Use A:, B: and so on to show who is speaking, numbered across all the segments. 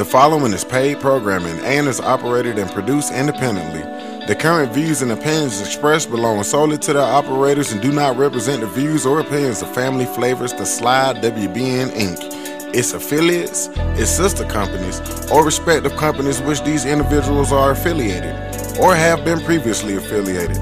A: The following is paid programming and is operated and produced independently. The current views and opinions expressed belong solely to the operators and do not represent the views or opinions of Family Flavors, The Slide, WBN Inc., its affiliates, its sister companies, or respective companies which these individuals are affiliated or have been previously affiliated.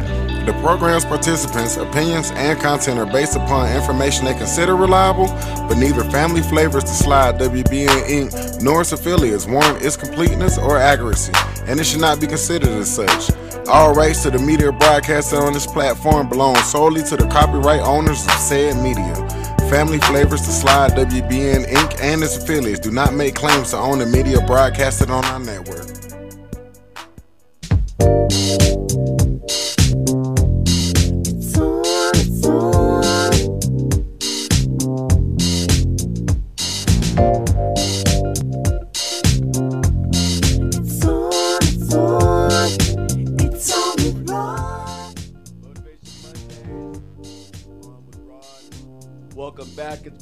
A: The program's participants' opinions and content are based upon information they consider reliable, but neither Family Flavors to Slide, WBN Inc., nor its affiliates warrant its completeness or accuracy, and it should not be considered as such. All rights to the media broadcasted on this platform belong solely to the copyright owners of said media. Family Flavors to Slide, WBN Inc., and its affiliates do not make claims to own the media broadcasted on our network.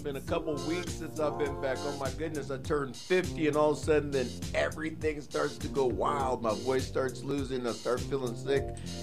B: Been a couple weeks since I've been back. Oh my goodness, I turned 50 and all of a sudden then everything starts to go wild. My voice starts losing. I start feeling sick.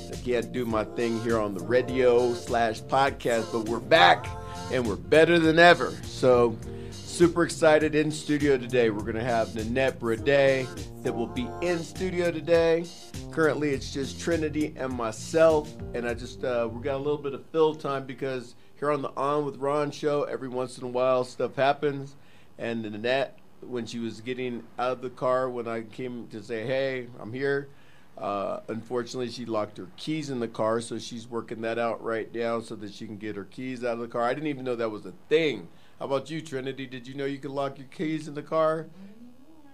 B: I can't do my thing here on the radio slash podcast, but we're back and we're better than ever. So super excited in studio today. We're gonna have Nanette Brede that will be in studio today. Currently, it's just Trinity and myself, and I just uh, we got a little bit of fill time because here on the On with Ron show, every once in a while stuff happens, and Nanette, when she was getting out of the car, when I came to say, "Hey, I'm here," uh, unfortunately, she locked her keys in the car, so she's working that out right now so that she can get her keys out of the car. I didn't even know that was a thing. How about you, Trinity? Did you know you could lock your keys in the car?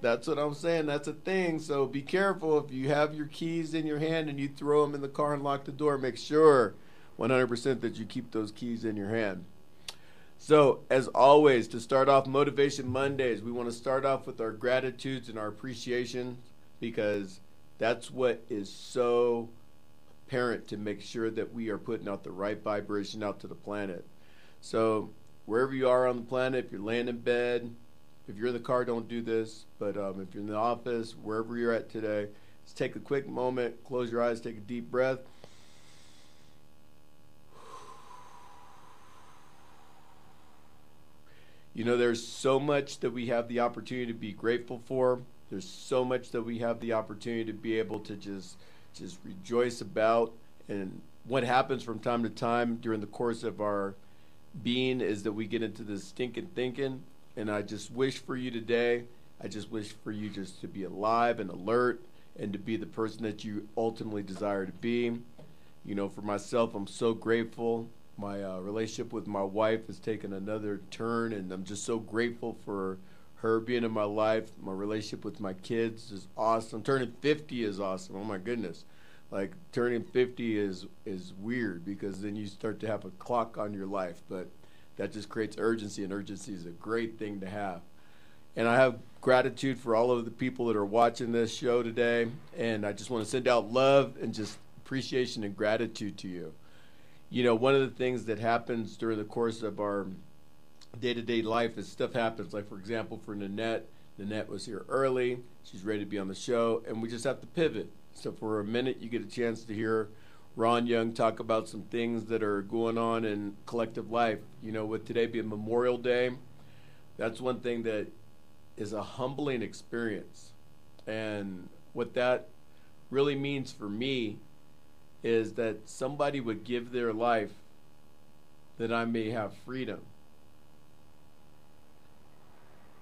B: That's what I'm saying. That's a thing. So be careful if you have your keys in your hand and you throw them in the car and lock the door. Make sure 100% that you keep those keys in your hand. So, as always, to start off Motivation Mondays, we want to start off with our gratitudes and our appreciation because that's what is so apparent to make sure that we are putting out the right vibration out to the planet. So, wherever you are on the planet, if you're laying in bed, if you're in the car, don't do this. But um, if you're in the office, wherever you're at today, just take a quick moment, close your eyes, take a deep breath. You know, there's so much that we have the opportunity to be grateful for. There's so much that we have the opportunity to be able to just just rejoice about. And what happens from time to time during the course of our being is that we get into this stinking thinking. And I just wish for you today, I just wish for you just to be alive and alert and to be the person that you ultimately desire to be. You know, for myself, I'm so grateful. My uh, relationship with my wife has taken another turn, and I'm just so grateful for her being in my life. My relationship with my kids is awesome. Turning 50 is awesome. Oh my goodness. Like turning 50 is is weird because then you start to have a clock on your life, but that just creates urgency and urgency is a great thing to have. And I have gratitude for all of the people that are watching this show today and I just want to send out love and just appreciation and gratitude to you. You know, one of the things that happens during the course of our day to day life is stuff happens. Like, for example, for Nanette, Nanette was here early. She's ready to be on the show, and we just have to pivot. So, for a minute, you get a chance to hear Ron Young talk about some things that are going on in collective life. You know, with today being Memorial Day, that's one thing that is a humbling experience. And what that really means for me is that somebody would give their life that I may have freedom.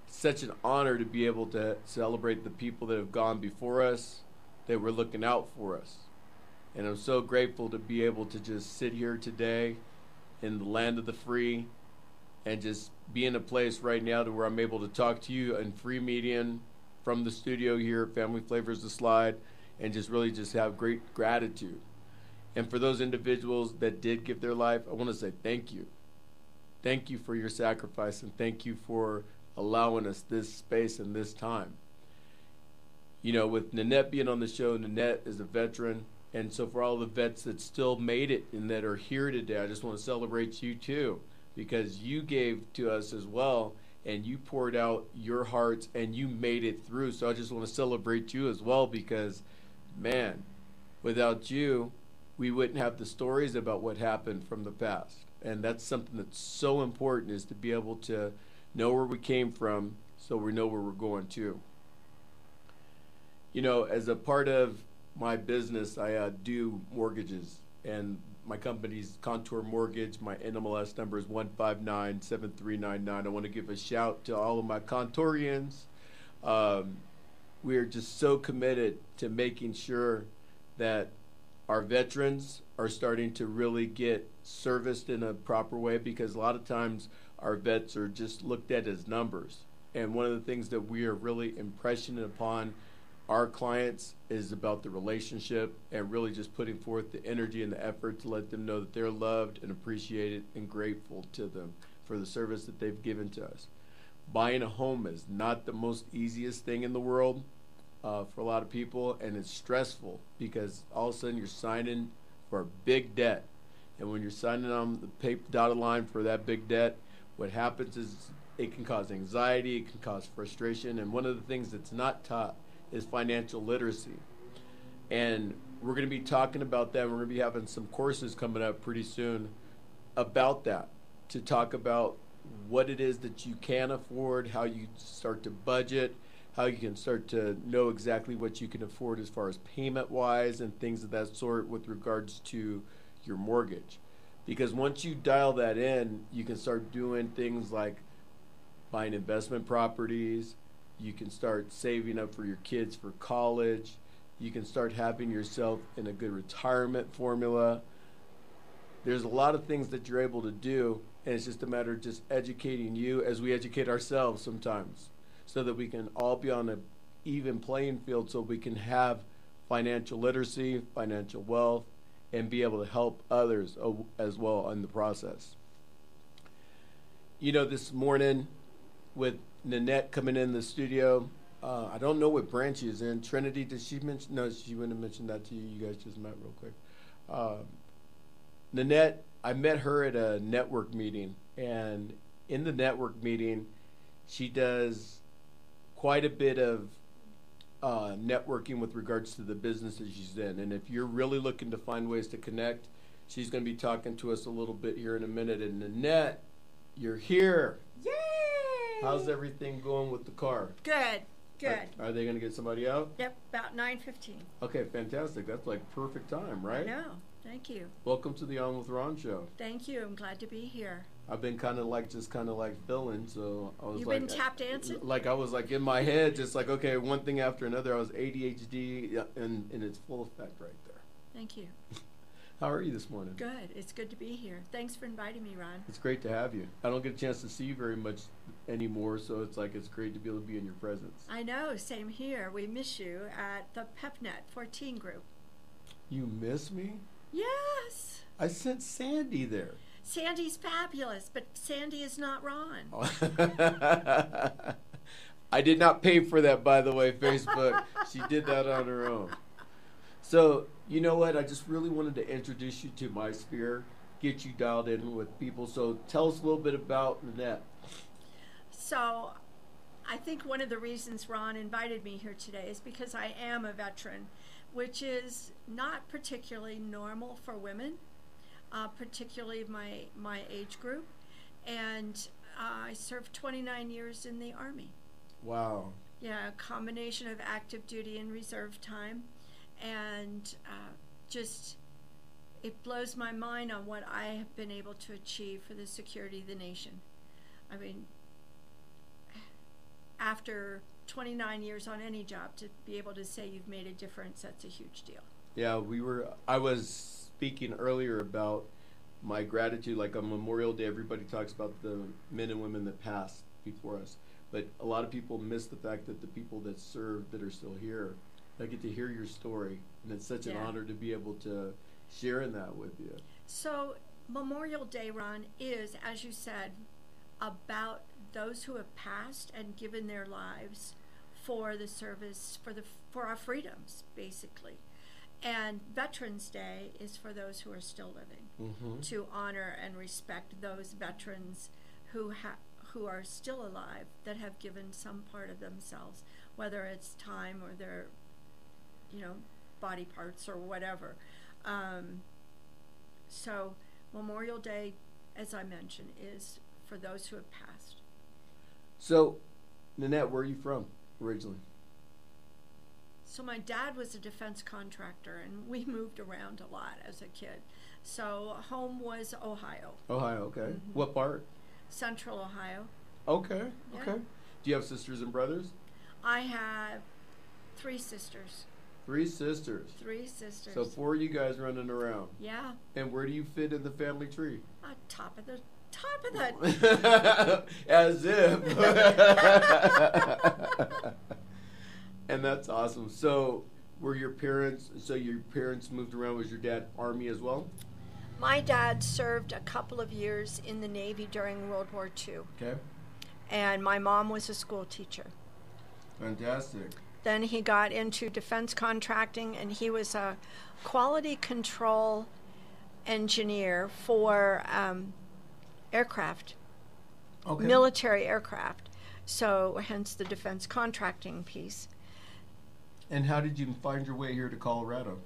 B: Such an honor to be able to celebrate the people that have gone before us, that were looking out for us. And I'm so grateful to be able to just sit here today in the land of the free and just be in a place right now to where I'm able to talk to you in free median from the studio here at Family Flavors the Slide and just really just have great gratitude. And for those individuals that did give their life, I want to say thank you. Thank you for your sacrifice and thank you for allowing us this space and this time. You know, with Nanette being on the show, Nanette is a veteran. And so for all the vets that still made it and that are here today, I just want to celebrate you too because you gave to us as well and you poured out your hearts and you made it through. So I just want to celebrate you as well because, man, without you, we wouldn't have the stories about what happened from the past. And that's something that's so important is to be able to know where we came from so we know where we're going to. You know, as a part of my business, I uh, do mortgages, and my company's Contour Mortgage. My NMLS number is 1597399. I want to give a shout to all of my Contourians. Um, we are just so committed to making sure that our veterans are starting to really get serviced in a proper way because a lot of times our vets are just looked at as numbers. And one of the things that we are really impressioning upon our clients is about the relationship and really just putting forth the energy and the effort to let them know that they're loved and appreciated and grateful to them for the service that they've given to us. Buying a home is not the most easiest thing in the world uh, for a lot of people, and it's stressful because all of a sudden you're signing for a big debt. And when you're signing on the paper dotted line for that big debt, what happens is it can cause anxiety, it can cause frustration, and one of the things that's not taught is financial literacy. And we're going to be talking about that. We're going to be having some courses coming up pretty soon about that to talk about what it is that you can afford, how you start to budget, how you can start to know exactly what you can afford as far as payment wise and things of that sort with regards to your mortgage. Because once you dial that in, you can start doing things like buying investment properties. You can start saving up for your kids for college. You can start having yourself in a good retirement formula. There's a lot of things that you're able to do, and it's just a matter of just educating you as we educate ourselves sometimes so that we can all be on an even playing field so we can have financial literacy, financial wealth, and be able to help others as well in the process. You know, this morning with Nanette coming in the studio, uh, I don't know what branch she's in. Trinity, did she mention? No, she wouldn't have mentioned that to you. You guys just met real quick. Uh, Nanette, I met her at a network meeting, and in the network meeting, she does quite a bit of uh, networking with regards to the businesses she's in. And if you're really looking to find ways to connect, she's going to be talking to us a little bit here in a minute. And Nanette, you're here.
C: Yay!
B: How's everything going with the car?
C: Good, good.
B: Are, are they going to get somebody out?
C: Yep, about nine fifteen.
B: Okay, fantastic. That's like perfect time, right?
C: I know. Thank you.
B: Welcome to the On with Ron show.
C: Thank you. I'm glad to be here.
B: I've been kind of like just kind of like filling, so I was
C: You've
B: like,
C: been tap dancing?
B: Like I was like in my head, just like okay, one thing after another. I was ADHD, and in it's full effect right there.
C: Thank you.
B: How are you this morning?
C: Good. It's good to be here. Thanks for inviting me, Ron.
B: It's great to have you. I don't get a chance to see you very much anymore, so it's like it's great to be able to be in your presence.
C: I know. Same here. We miss you at the PepNet 14 group.
B: You miss me?
C: Yes.
B: I sent Sandy there.
C: Sandy's fabulous, but Sandy is not Ron. Oh.
B: I did not pay for that, by the way, Facebook. she did that on her own. So, you know what? I just really wanted to introduce you to my sphere, get you dialed in with people. So, tell us a little bit about Nanette.
C: So, I think one of the reasons Ron invited me here today is because I am a veteran, which is not particularly normal for women, uh, particularly my my age group. And uh, I served 29 years in the Army.
B: Wow.
C: Yeah, a combination of active duty and reserve time, and uh, just it blows my mind on what I have been able to achieve for the security of the nation. I mean, after 29 years on any job, to be able to say you've made a difference, that's a huge deal.
B: Yeah, we were. I was speaking earlier about my gratitude. Like on Memorial Day, everybody talks about the men and women that passed before us, but a lot of people miss the fact that the people that served that are still here, I get to hear your story, and it's such an honor to be able to share in that with you.
C: So, Memorial Day, Ron, is, as you said, about those who have passed and given their lives for the service for the for our freedoms, basically. And Veterans Day is for those who are still living
B: Mm-hmm.
C: to honor and respect those veterans who ha- who are still alive that have given some part of themselves, whether it's time or their, you know, body parts or whatever. Um, so Memorial Day, as I mentioned, is for those who have passed.
B: So, Nanette, where are you from originally?
C: So my dad was a defense contractor, and we moved around a lot as a kid. So home was Ohio,
B: Ohio. Okay.
C: Mm-hmm.
B: What part?
C: Central Ohio.
B: Okay.
C: Yeah.
B: Okay. Do you have sisters and brothers?
C: I have three sisters.
B: Three sisters.
C: Three sisters.
B: So four of you guys running around.
C: yeah,
B: And where do you fit in the family tree?
C: uh, top of the top of the.
B: As if. and that's awesome. So, were your parents? So your parents moved around. Was your dad army as well?
C: My dad served a couple of years in the Navy during World War II,
B: Okay.
C: and my mom was a school teacher.
B: Fantastic.
C: Then he got into defense contracting, and he was a quality control engineer for um, aircraft,
B: Okay.
C: military aircraft. So, hence the defense contracting piece.
B: And how did you find your way here to Colorado?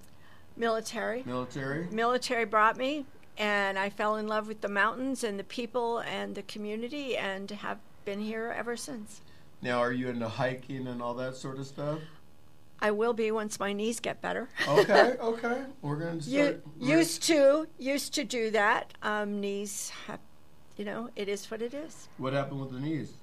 C: Military.
B: Military.
C: Military brought me, and I fell in love with the mountains and the people and the community, and have been here ever since.
B: Now, are you into hiking and all that sort of stuff?
C: I will be once my knees get better.
B: Okay. okay. We're gonna start. we're-
C: used to used to do that. Um, knees, have, you know, it is what it is.
B: What happened with the knees?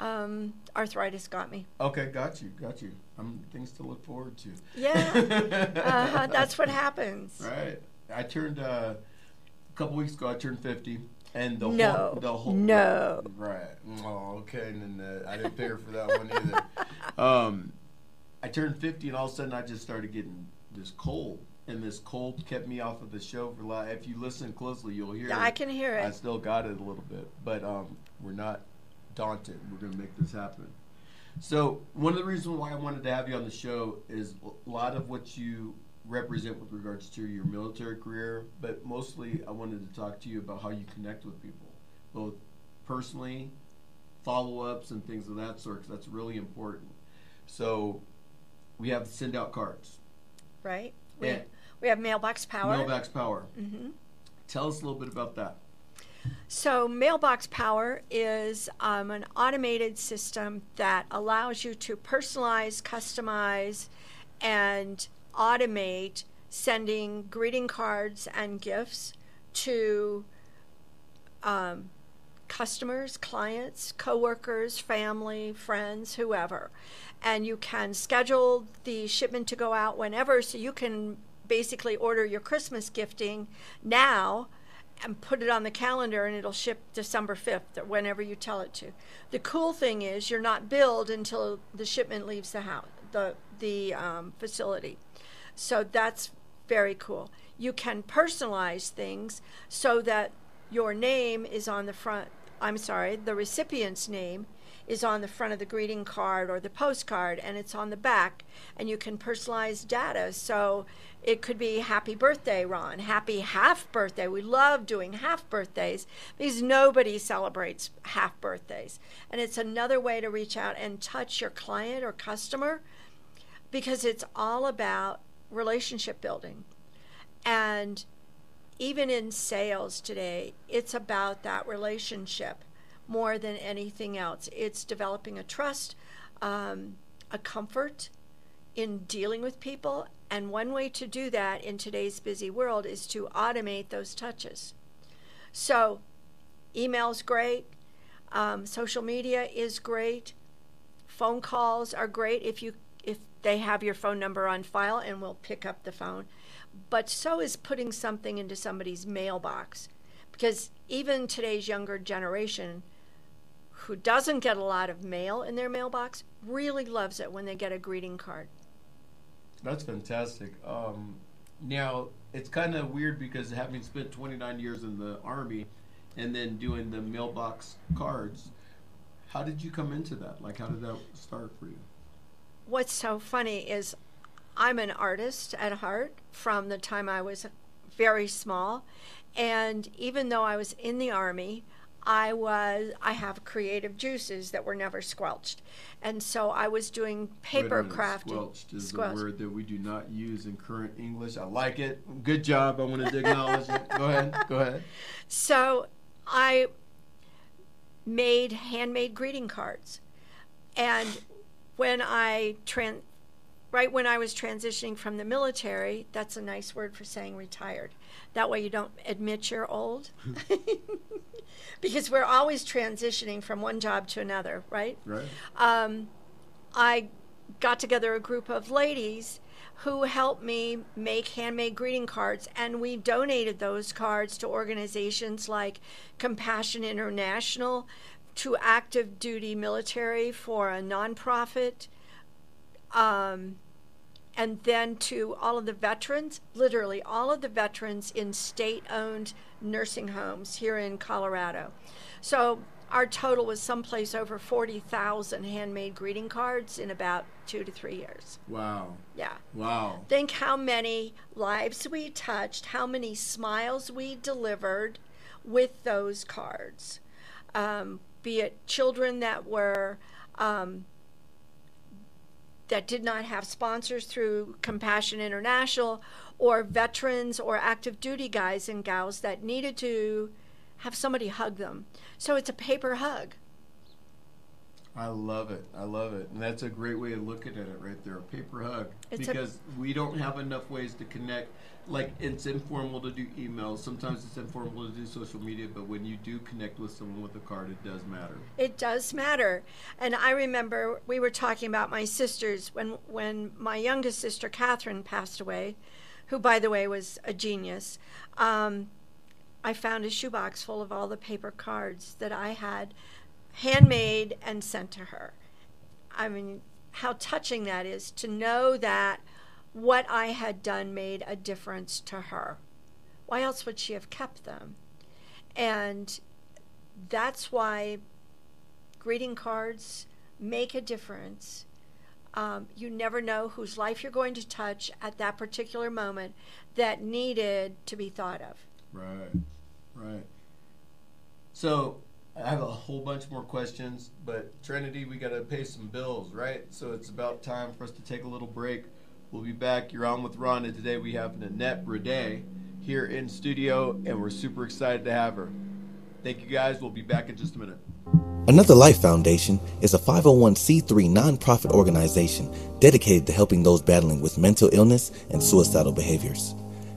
C: Um, arthritis got me.
B: Okay, got you, got you. Um, things to look forward to.
C: Yeah, uh, that's what happens.
B: Right. I turned uh, a couple weeks ago. I turned fifty, and the
C: No,
B: whole the whole
C: no.
B: right. Oh, okay. And then uh, I didn't pay her for that one either. Um, I turned fifty, and all of a sudden I just started getting this cold, and this cold kept me off of the show for a lot. If you listen closely, you'll hear.
C: Yeah,
B: it.
C: I can hear it.
B: I still got it a little bit, but um, we're not daunted. We're going to make this happen. So one of the reasons why I wanted to have you on the show is a lot of what you represent with regards to your military career, but mostly I wanted to talk to you about how you connect with people, both personally, follow-ups, and things of that sort. Cause that's really important. So we have to send out cards.
C: Right. We,
B: Yeah.
C: we have mailbox power.
B: Mailbox power.
C: hmm
B: Tell us a little bit about that.
C: So, Mailbox Power is um, an automated system that allows you to personalize, customize, and automate sending greeting cards and gifts to um, customers, clients, coworkers, family, friends, whoever. And you can schedule the shipment to go out whenever, so you can basically order your Christmas gifting now and put it on the calendar and it'll ship December 5th or whenever you tell it to. The cool thing is you're not billed until the shipment leaves the house, the, the um, facility. So that's very cool. You can personalize things so that your name is on the front, I'm sorry, the recipient's name is on the front of the greeting card or the postcard and it's on the back and you can personalize data. So it could be happy birthday ron. Happy half birthday. We love doing half birthdays because nobody celebrates half birthdays. And it's another way to reach out and touch your client or customer because it's all about relationship building. And even in sales today it's about that relationship more than anything else. It's developing a trust, um, a comfort in dealing with people. And one way to do that in today's busy world is to automate those touches. So, email's great, um, social media is great, phone calls are great if you if they have your phone number on file and will pick up the phone. But so is putting something into somebody's mailbox. Because even today's younger generation who doesn't get a lot of mail in their mailbox really loves it when they get a greeting card.
B: That's fantastic. Um, now it's kind of weird because having spent 29 years in the army and then doing the mailbox cards, how did you come into that? Like, how did that start for you?
C: What's so funny is I'm an artist at heart from the time I was very small. And even though I was in the Army, I was I have creative juices that were never squelched, and so I was doing paper
B: Wait a minute,
C: crafting.
B: Squelched is
C: Squelched.
B: the word that we do not use in current English. I like it. Good job. I want to acknowledge it. Go ahead. Go ahead.
C: So I made handmade greeting cards. And when I tran right when I was transitioning from the military, that's a nice word for saying retired. That way you don't admit you're old. because we're always transitioning from one job to another, right?
B: Right.
C: um, I got together a group of ladies who helped me make handmade greeting cards, and we donated those cards to organizations like Compassion International, to active duty military for a nonprofit, um, and then to all of the veterans, literally all of the veterans in state owned nursing homes here in Colorado. So our total was someplace over 40,000 handmade greeting cards in about two to three years.
B: Wow.
C: Yeah.
B: Wow.
C: Think how many lives we touched, how many smiles we delivered with those cards. Um, be it children that were um, that did not have sponsors through Compassion International, or veterans or active duty guys and gals that needed to have somebody hug them. So it's a paper hug.
B: I love it. I love it. And that's a great way of looking at it right there. A paper hug.
C: It's a-
B: because we don't have enough ways to connect. Like it's informal to do emails. Sometimes it's informal to do social media, but when you do connect with someone with a card, it does matter.
C: It does matter. And I remember we were talking about my sisters when when my youngest sister Catherine passed away, who by the way was a genius. Um, I found a shoebox full of all the paper cards that I had handmade and sent to her. I mean, how touching that is to know that what I had done made a difference to her. Why else would she have kept them? And that's why greeting cards make a difference. Um, you never know whose life you're going to touch at that particular moment that needed to be thought of.
B: Right. Right. So I have a whole bunch more questions, but Trinity, we got to pay some bills, right? So it's about time for us to take a little break. We'll be back. You're on with Ron, and today we have Nanette Brede here in studio, and we're super excited to have her. Thank you guys. We'll be back in just a minute.
D: Another Life Foundation is a 501c3 nonprofit organization dedicated to helping those battling with mental illness and suicidal behaviors.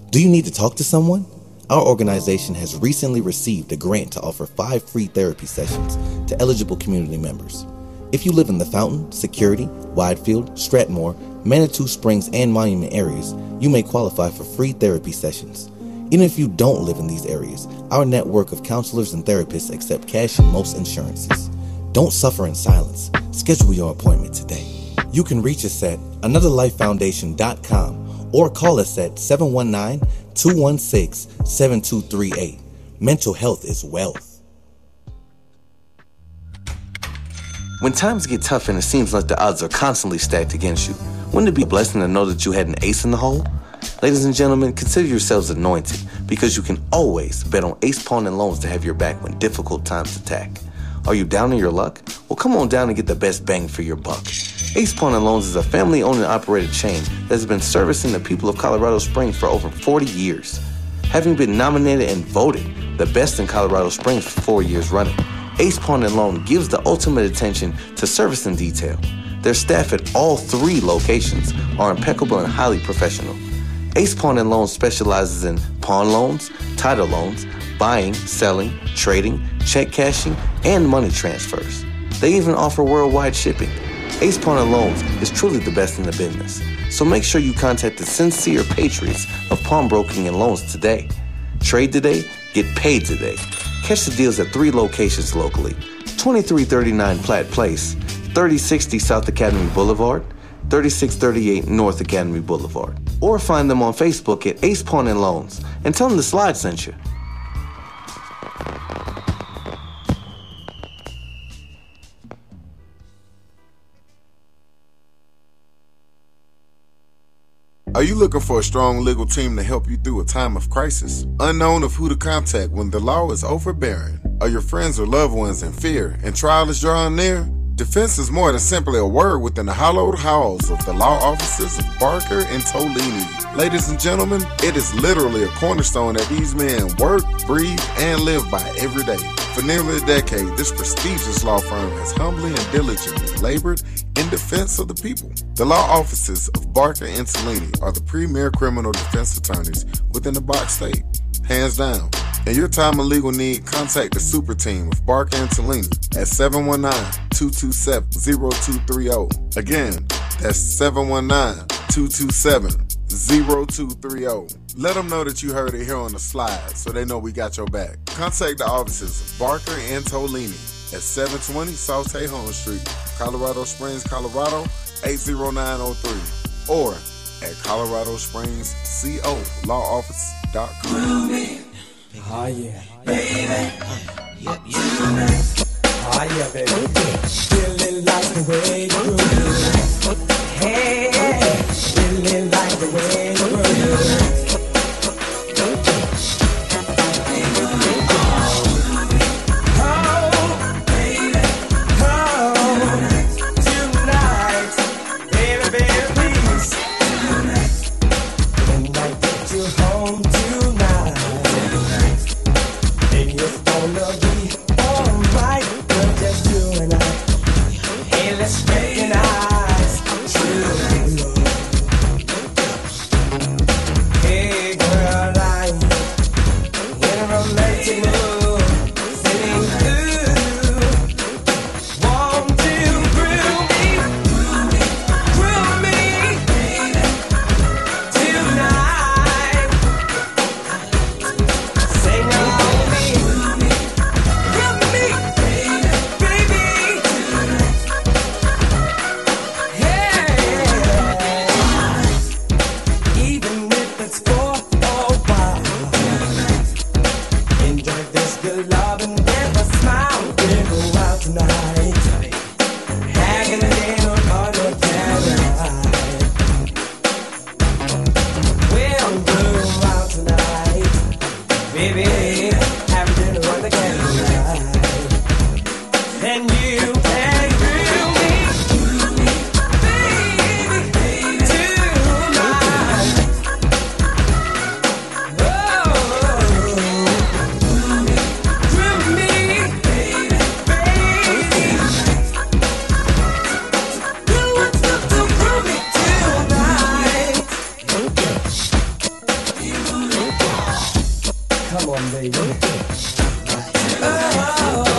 D: Do you need to talk to someone? Our organization has recently received a grant to offer five free therapy sessions to eligible community members. If you live in the Fountain, Security, Widefield, Stratmoor, Manitou Springs, and Monument areas, you may qualify for free therapy sessions. Even if you don't live in these areas, our network of counselors and therapists accept cash and most insurances. Don't suffer in silence. Schedule your appointment today. You can reach us at anotherlifefoundation.com or call us at 719 216 7238. Mental health is wealth. When times get tough and it seems like the odds are constantly stacked against you, wouldn't it be a blessing to know that you had an ace in the hole? Ladies and gentlemen, consider yourselves anointed because you can always bet on Ace Pawn and Loans to have your back when difficult times attack. Are you down in your luck? Well, come on down and get the best bang for your buck. Ace Pawn and Loans is a family owned and operated chain that has been servicing the people of Colorado Springs for over 40 years. Having been nominated and voted the best in Colorado Springs for four years running, Ace Pawn and Loan gives the ultimate attention to service and detail. Their staff at all three locations are impeccable and highly professional. Ace Pawn and Loan specializes in pawn loans, title loans, buying, selling, trading, check cashing, and money transfers. They even offer worldwide shipping. Ace Pawn and Loans is truly the best in the business. So make sure you contact the sincere patriots of pawnbroking and loans today. Trade today, get paid today. Catch the deals at three locations locally 2339 Platte Place, 3060 South Academy Boulevard, 3638 North Academy Boulevard. Or find them on Facebook at Ace Pawn and Loans and tell them the slide sent you.
A: Are you looking for a strong legal team to help you through a time of crisis? Unknown of who to contact when the law is overbearing? Are your friends or loved ones in fear and trial is drawing near? Defense is more than simply a word within the hallowed halls of the law offices of Barker and Tolini. Ladies and gentlemen, it is literally a cornerstone that these men work, breathe, and live by every day. For nearly a decade, this prestigious law firm has humbly and diligently labored in defense of the people. The law offices of Barker and Tolini are the premier criminal defense attorneys within the Box State. Hands down. In your time of legal need, contact the super team of Barker and Tolini at 719-227-0230. oh. Again, that's 719-227-0230. oh. Let them know that you heard it here on the slide so they know we got your back. Contact the offices of Barker and Tolini at 720 South Tejon Street, Colorado Springs, Colorado 80903 or at Colorado Springs CO Law Office.com.
E: Oh yeah. Baby. Oh yeah, baby. Feeling like the way you groove. Hey, feeling like the way you groove. Come on, baby. Oh,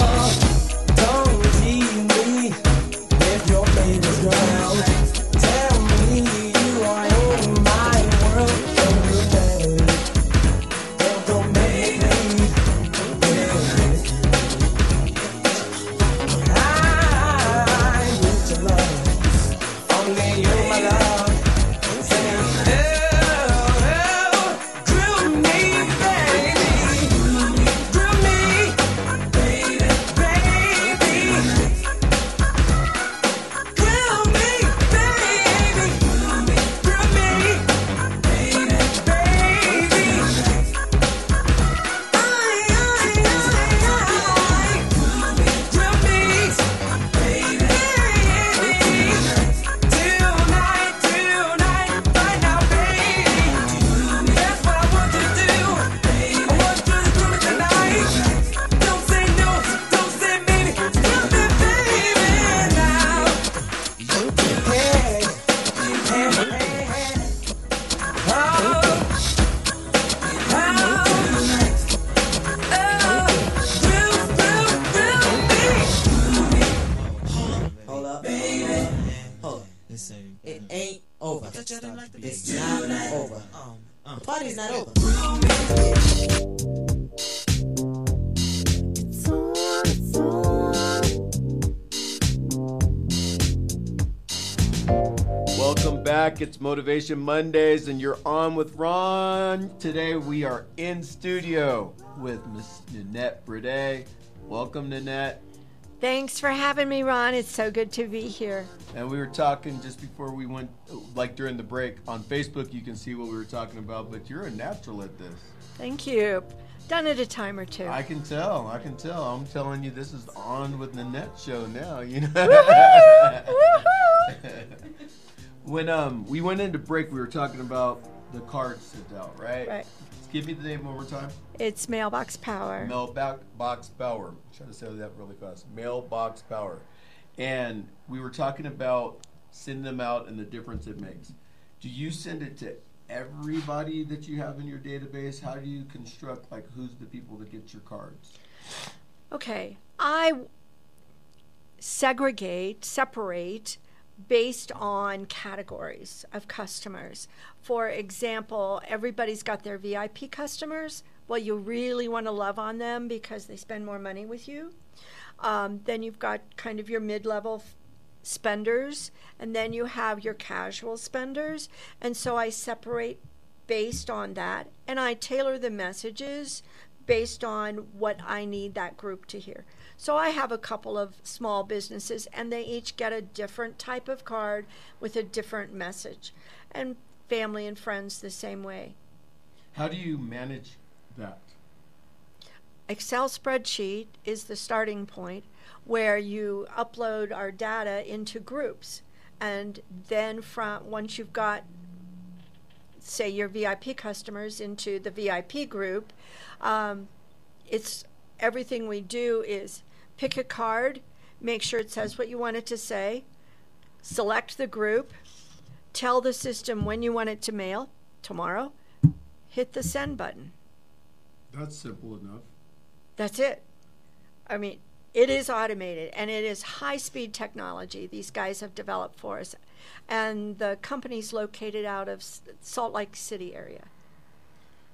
F: It's
B: Motivation Mondays, and you're on with Ron. Today we are in studio with Miss Nanette Brede. Welcome, Nanette.
C: Thanks for having me, Ron. It's so good to be here.
B: And we were talking just before we went, like during the break on Facebook. You can see what we were talking about. But you're a natural at this.
C: Thank you. Done it a time or two.
B: I can tell. I can tell. I'm telling you, this is on with Nanette show now. You know. when um we went into break, we were talking about the card sent out, right?
C: Right.
B: Just give me the name one more time.
C: It's mailbox power.
B: Mailbox Power. I'm trying to say that really fast. Mailbox Power. And we were talking about sending them out and the difference it makes. Do you send it to everybody that you have in your database? How do you construct like who's the people that get your cards?
C: Okay, I segregate, separate based on categories of customers. For example, everybody's got their VIP customers. Well, you really want to love on them because they spend more money with you. Um, then you've got kind of your mid level spenders, and then you have your casual spenders. And so I separate based on that, and I tailor the messages based on what I need that group to hear. So I have a couple of small businesses, and they each get a different type of card with a different message. And family and friends the same way.
B: How do you manage that?
C: Excel spreadsheet is the starting point where you upload our data into groups. And then from once you've got say your VIP customers into the VIP group, um, it's everything we do is pick a card, make sure it says what you want it to say, select the group, tell the system when you want it to mail tomorrow, hit the send button.
B: That's simple enough.
C: That's it. I mean, it is automated and it is high speed technology these guys have developed for us. And the company's located out of Salt Lake City area.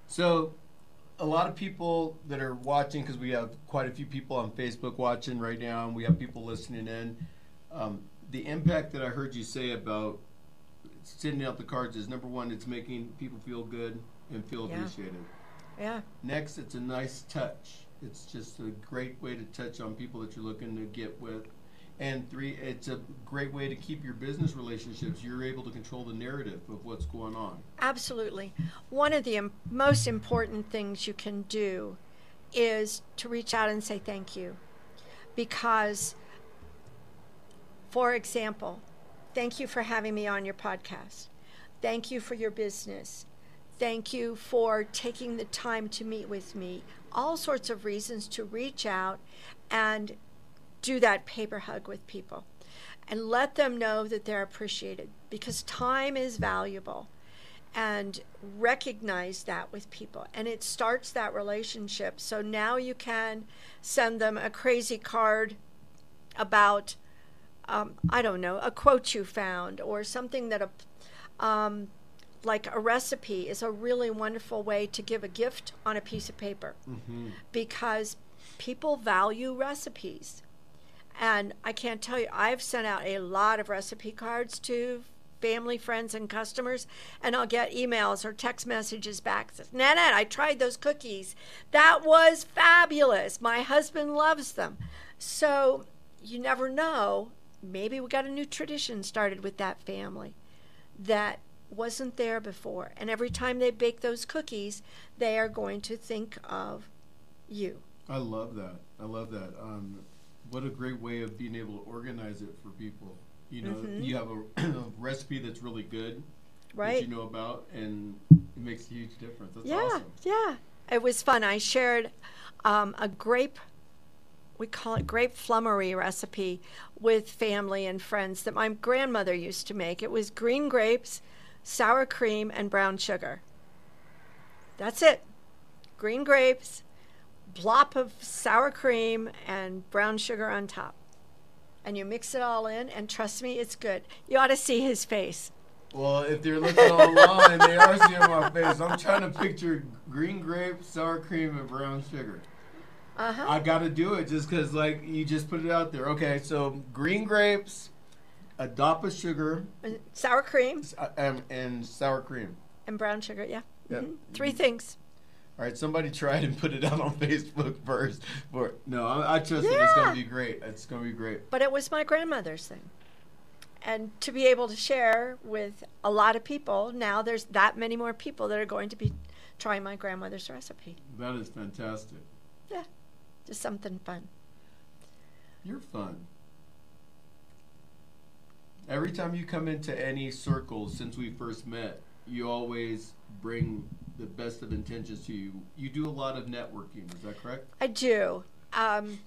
B: So, a lot of people that are watching, because we have quite a few people on Facebook watching right now, and we have people listening in. Um, the impact that I heard you say about sending out the cards is number one, it's making people feel good and feel
C: Yeah.
B: appreciated.
C: Yeah.
B: Next, it's a nice touch. It's just a great way to touch on people that you're looking to get with. And three, it's a great way to keep your business relationships. You're able to control the narrative of what's going on.
C: Absolutely. One of the im- most important things you can do is to reach out and say thank you. Because, for example, thank you for having me on your podcast. Thank you for your business. Thank you for taking the time to meet with me. All sorts of reasons to reach out and do that paper hug with people and let them know that they're appreciated because time is valuable and recognize that with people. And it starts that relationship. So now you can send them a crazy card about um, i don't know a quote you found or something that a um, like a recipe is a really wonderful way to give a gift on a piece of paper because people value recipes and I can't tell you, I've sent out a lot of recipe cards to family, friends, and customers, and I'll get emails or text messages back. Says, Nanette, I tried those cookies. That was fabulous. My husband loves them. So you never know. Maybe we got a new tradition started with that family that wasn't there before. And every time they bake those cookies, they are going to think of you.
B: I love that. I love that. Um, what a great way of being able to organize it for people. You know, you have a, a recipe that's really good that you know about, and it makes a huge difference. That's
C: yeah,
B: awesome.
C: yeah. It was fun. I shared um, a grape, we call it grape flummery recipe with family and friends that my grandmother used to make. It was green grapes, sour cream, and brown sugar. That's it. Green grapes, blop of sour cream, and brown sugar on top. And you mix it all in, and trust me, it's good. You ought to see his face.
B: Well, if they're looking online, they are seeing my face. I'm trying to picture green grape, sour cream, and brown sugar.
C: Uh huh.
B: I got to do it just because, like, you just put it out there. Okay, so green grapes, a dop of sugar,
C: Sour cream
B: uh, um, and sour cream.
C: and brown sugar, yeah.
B: Yeah.
C: Mhm. Three things.
B: All right, somebody tried and put it out on Facebook first. For no, I, I trust that it's gonna be great. It's gonna be great.
C: But it was my grandmother's thing. And to be able to share with a lot of people, now there's that many more people that are going to be trying my grandmother's recipe.
B: That is fantastic.
C: Yeah, just something fun.
B: You're fun. Every time you come into any circle since we first met, you always bring the best of intentions to you. You do a lot of networking, is that correct?
C: I do. Um,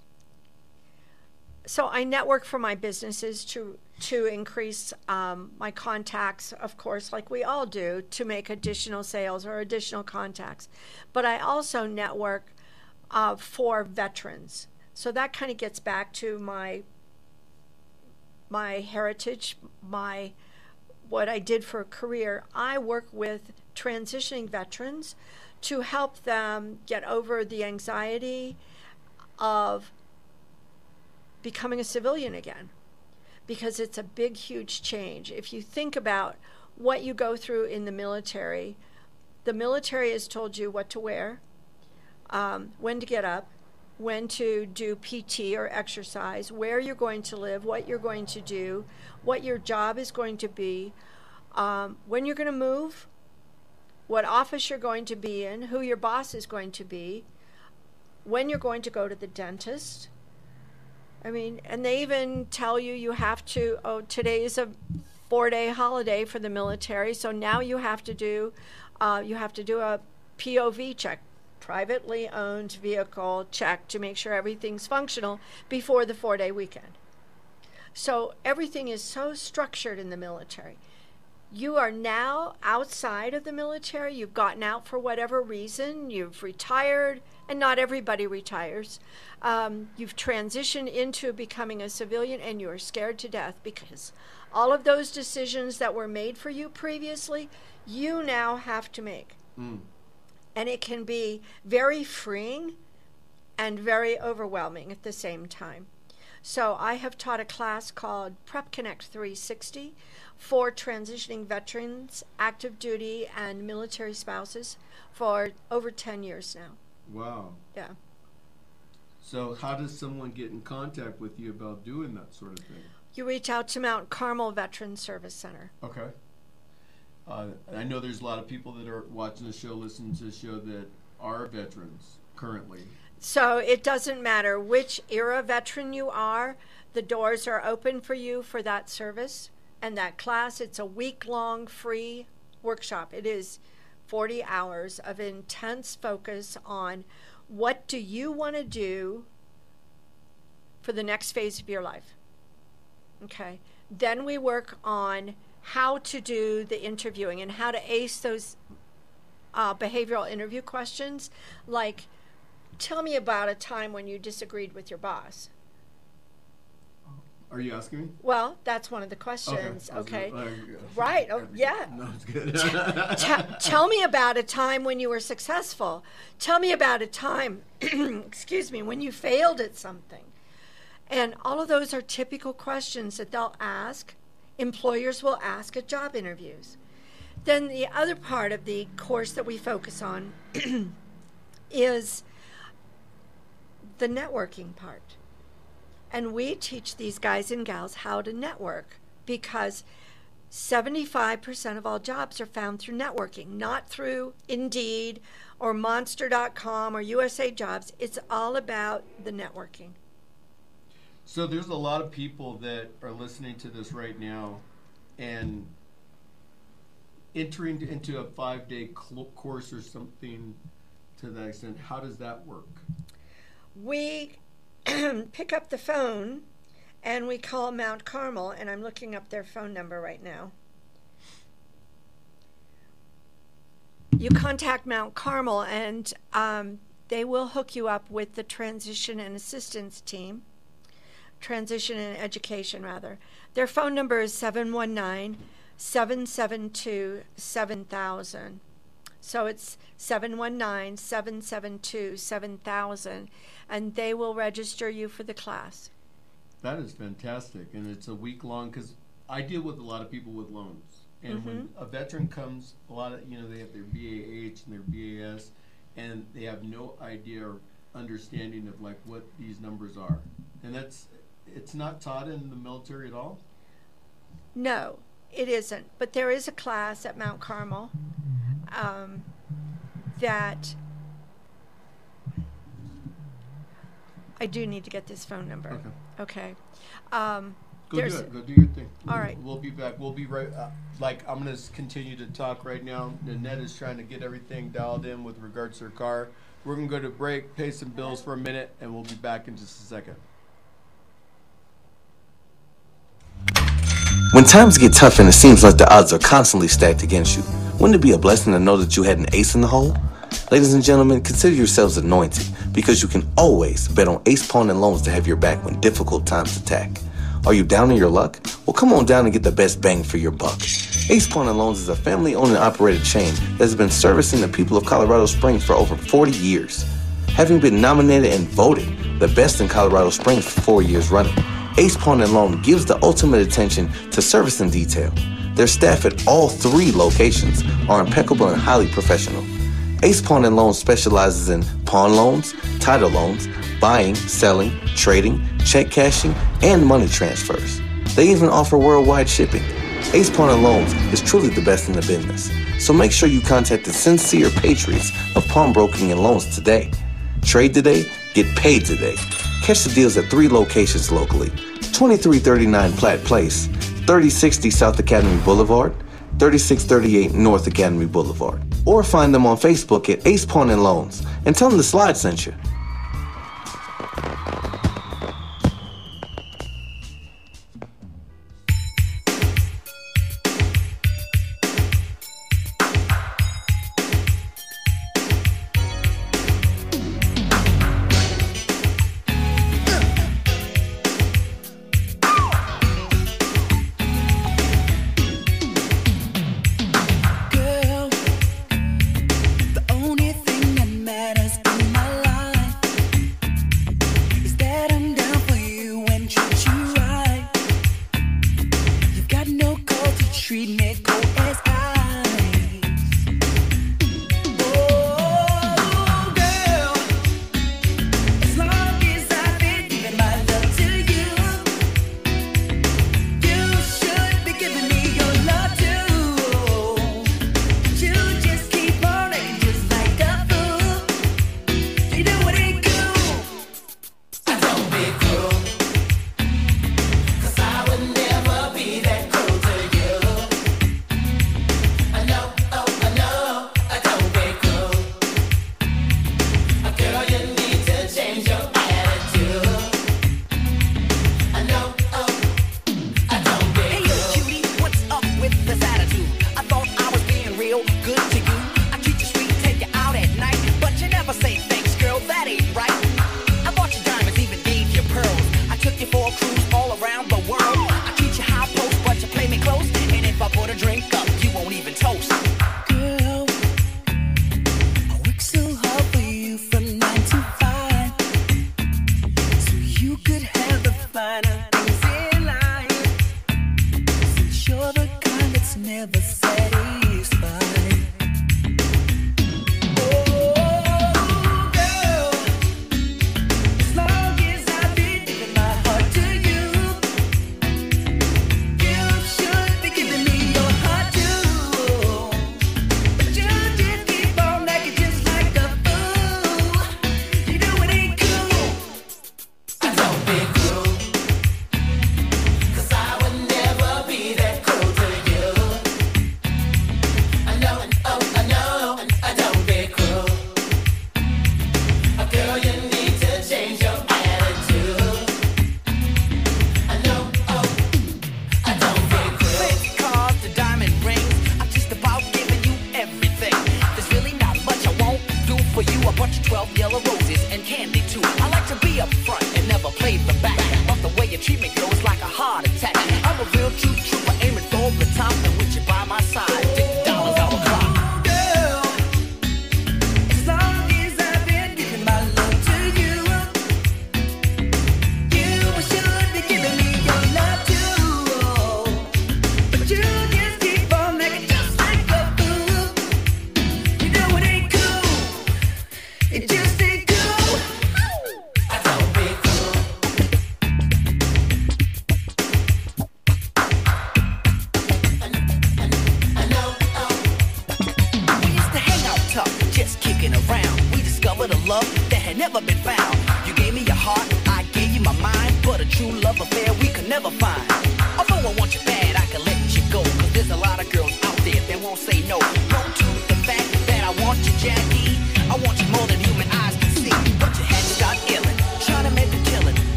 C: so I network for my businesses to to increase um, my contacts, of course, like we all do, to make additional sales or additional contacts. But I also network uh, for veterans. So that kind of gets back to my my heritage, my what I did for a career. I work with transitioning veterans to help them get over the anxiety of becoming a civilian again because it's a big huge change. If you think about what you go through in the military, the military has told you what to wear, um, when to get up, when to do PT or exercise, where you're going to live, what you're going to do, what your job is going to be, um, when you're going to move, what office you're going to be in, who your boss is going to be, when you're going to go to the dentist. I mean, and they even tell you you have to, oh, today is a four day holiday for the military, so now you have to do, uh, you have to do a POV check, privately owned vehicle check to make sure everything's functional before the four day weekend. So everything is so structured in the military. You are now outside of the military. You've gotten out for whatever reason. You've retired, and not everybody retires. Um, you've transitioned into becoming a civilian, and you are scared to death because all of those decisions that were made for you previously, you now have to make. And it can be very freeing and very overwhelming at the same time. So I have taught a class called Prep Connect 360 for transitioning veterans, active duty, and military spouses for over 10 years now.
B: Wow.
C: Yeah.
B: So how does someone get in contact with you about doing that sort of thing?
C: You reach out to Mount Carmel Veteran Service Center.
B: Okay. Uh, I know there's a lot of people that are watching the show, listening to the show that are veterans currently.
C: So it doesn't matter which era veteran you are, the doors are open for you for that service and that class. It's a week long free workshop. It is 40 hours of intense focus on what do you want to do for the next phase of your life. Okay. Then we work on how to do the interviewing and how to ace those uh, behavioral interview questions like tell me about a time when you disagreed with your boss.
B: Are you asking me?
C: Well, that's one of the questions.
B: Was
C: Okay.
B: gonna-
C: Right. Oh, yeah.
B: No, it's good.
C: Te- tell me about a time when you were successful. Tell me about a time, excuse me, when you failed at something. And all of those are typical questions that they'll ask, employers will ask at job interviews. Then the other part of the course that we focus on is the networking part. And we teach these guys and gals how to network because 75% of all jobs are found through networking, not through Indeed or Monster.com or USA Jobs. It's all about the networking.
B: So there's a lot of people that are listening to this right now, and entering into a five-day cl- course or something to that extent. How does that work?
C: We pick up the phone and we call Mount Carmel, and I'm looking up their phone number right now. You contact Mount Carmel, and um, they will hook you up with the transition and assistance team. Transition and education, rather. Their phone number is 719 772 7000. So it's 719 772 7000, and they will register you for the class.
B: That is fantastic, and it's a week long because I deal with a lot of people with loans, and when mm-hmm. a veteran comes, a lot of you know they have their BAH and their BAS, and they have no idea or understanding of like what these numbers are, and that's it's not taught in the military at all.
C: No, it isn't. But there is a class at Mount Carmel um, that I do need to get this phone number.
B: Okay.
C: Okay. Um,
B: Go do it. Go do your thing.
C: All right.
B: We'll be back. We'll be right. Uh, like I'm gonna continue to talk right now. Nanette is trying to get everything dialed in with regards to her car. We're gonna go to break, pay some bills for a minute, and we'll be back in just a second.
D: When times get tough and it seems like the odds are constantly stacked against you, wouldn't it be a blessing to know that you had an ace in the hole? Ladies and gentlemen, consider yourselves anointed because you can always bet on Ace Pawn and Loans to have your back when difficult times attack. Are you down in your luck? Well, come on down and get the best bang for your buck. Ace Pawn and Loans is a family owned and operated chain that has been servicing the people of Colorado Springs for over 40 years. Having been nominated and voted the best in Colorado Springs for four years running, Ace Pawn and Loan gives the ultimate attention to service and detail. Their staff at all three locations are impeccable and highly professional. Ace Pawn and Loan specializes in pawn loans, title loans, buying, selling, trading, check cashing, and money transfers. They even offer worldwide shipping. Ace Pawn and Loans is truly the best in the business. So make sure you contact the sincere patriots of pawnbroking and loans today. Trade today, get paid today. Catch the deals at three locations locally 2339 Platte Place, 3060 South Academy Boulevard, 3638 North Academy Boulevard. Or find them on Facebook at Ace Pawn and Loans and tell them the slide sent you.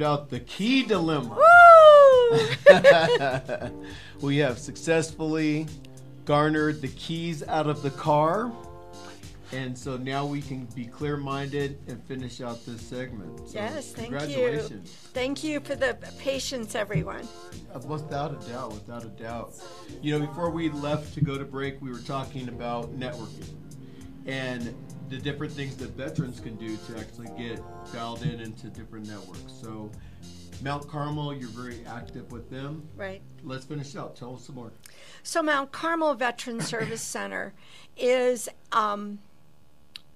B: Figured out the key dilemma.
C: Woo!
B: we have successfully garnered the keys out of the car. And so now we can be clear minded and finish out this segment. So
C: yes, thank you.
B: congratulations.
C: Thank you for the patience, everyone.
B: Uh, Without a doubt, without a doubt. You know, before we left to go to break, we were talking about networking and the different things that veterans can do to actually get dialed in into different networks. So, Mount Carmel, you're very active with them.
C: Right.
B: Let's finish out. Tell us some more.
C: So, Mount Carmel Veteran Service Center is um,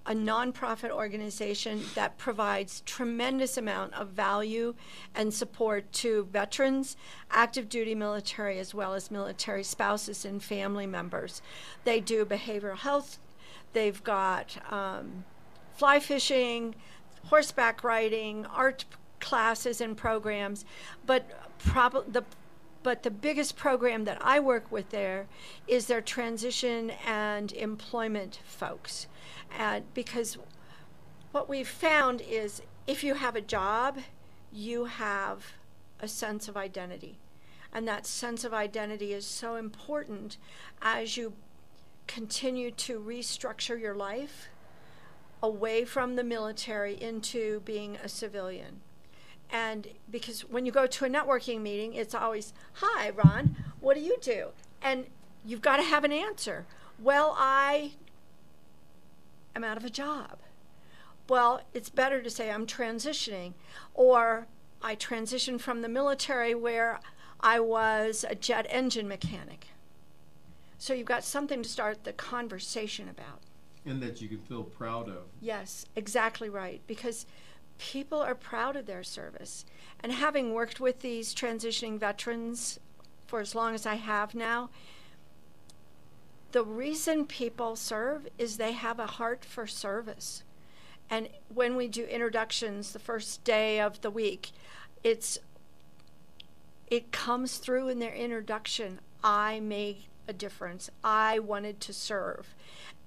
C: a nonprofit organization that provides tremendous amount of value and support to veterans, active duty military, as well as military spouses and family members. They do behavioral health. They've got um, fly fishing, horseback riding, art classes and programs, but prob- the but the biggest program that I work with there is their transition and employment folks. Because what we've found is if you have a job, you have a sense of identity. And that sense of identity is so important as you continue to restructure your life away from the military into being a civilian. And because when you go to a networking meeting, it's always, Hi, Ron, what do you do? And you've got to have an answer. Well, I am out of a job. Well, it's better to say I'm transitioning, or I transitioned from the military where I was a jet engine mechanic. So you've got something to start the conversation about.
B: And that you can feel proud of.
C: Yes, exactly right. Because people are proud of their service. And having worked with these transitioning veterans for as long as I have now, the reason people serve is they have a heart for service. And when we do introductions the first day of the week, it's it comes through in their introduction. I made a difference. I wanted to serve.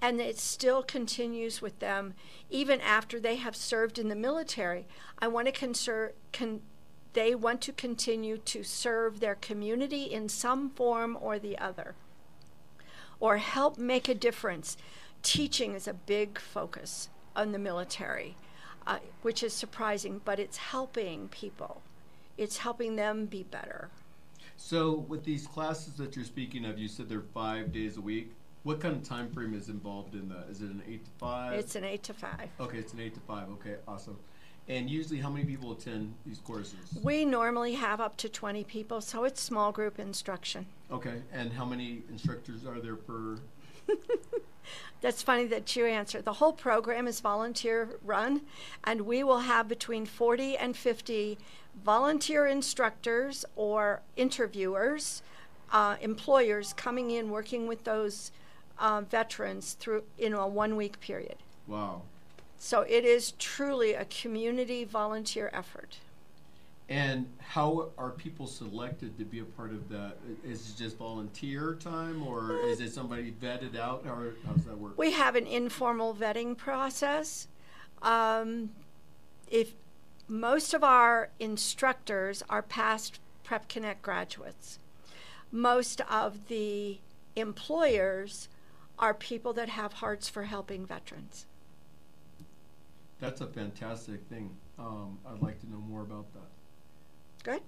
C: And it still continues with them even after they have served in the military. I want to conser- con- they want to continue to serve their community in some form or the other or help make a difference. Teaching is a big focus on the military, uh, which is surprising, but it's helping people. It's helping them be better.
B: So, with these classes that you're speaking of, you said they're five days a week. What kind of time frame is involved in that? Is it an eight to five?
C: It's an eight to five.
B: okay, it's an eight to five. Okay, awesome. And usually, how many people attend these courses?
C: We normally have up to 20 people, so it's small group instruction.
B: Okay, and how many instructors are there per?
C: That's funny that you answer. The whole program is volunteer run, and we will have between 40 and 50 volunteer instructors or interviewers, uh, employers coming in working with those uh, veterans through in a one week period.
B: Wow.
C: So it is truly a community volunteer effort.
B: And how are people selected to be a part of that? Is it just volunteer time, or is it somebody vetted out, or how does that work?
C: We have an informal vetting process. Um, if most of our instructors are past Prep Connect graduates, most of the employers are people that have hearts for helping veterans.
B: That's a fantastic thing. Um, I'd like to know more about that.
C: Good.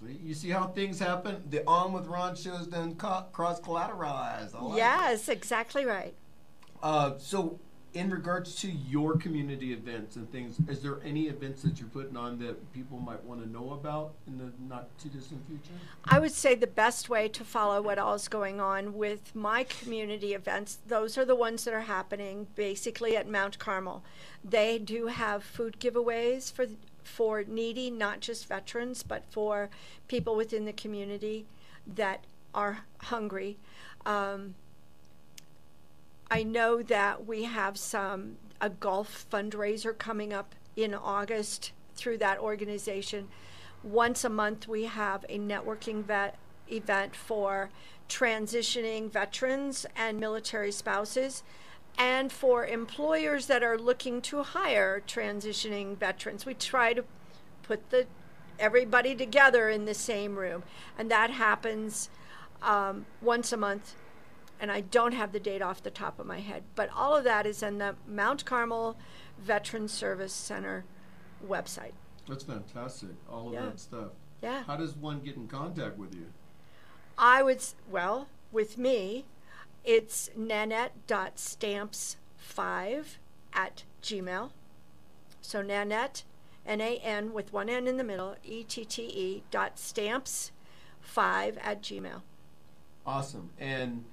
B: So you see how things happen? The On with Ron shows then co- cross collateralized. Like it.
C: Yes, exactly right.
B: Uh, so, in regards to your community events and things, is there any events that you're putting on that people might want to know about in the not too distant future?
C: I would say the best way to follow what all is going on with my community events, those are the ones that are happening basically at Mount Carmel. They do have food giveaways for for needy, not just veterans, but for people within the community that are hungry. Um, I know that we have some a golf fundraiser coming up in August through that organization. Once a month, we have a networking vet event for transitioning veterans and military spouses, and for employers that are looking to hire transitioning veterans. We try to put the everybody together in the same room. And that happens um, once a month. And I don't have the date off the top of my head. But all of that is in the Mount Carmel Veteran Service Center website.
B: That's fantastic. All of
C: Yeah.
B: that stuff.
C: Yeah.
B: How does one get in contact with you?
C: I would, well, with me, it's nanette.stamps5 at gmail. So nanette, N A N with one N in the middle, E T T E dot stamps 5 at gmail.
B: Awesome. And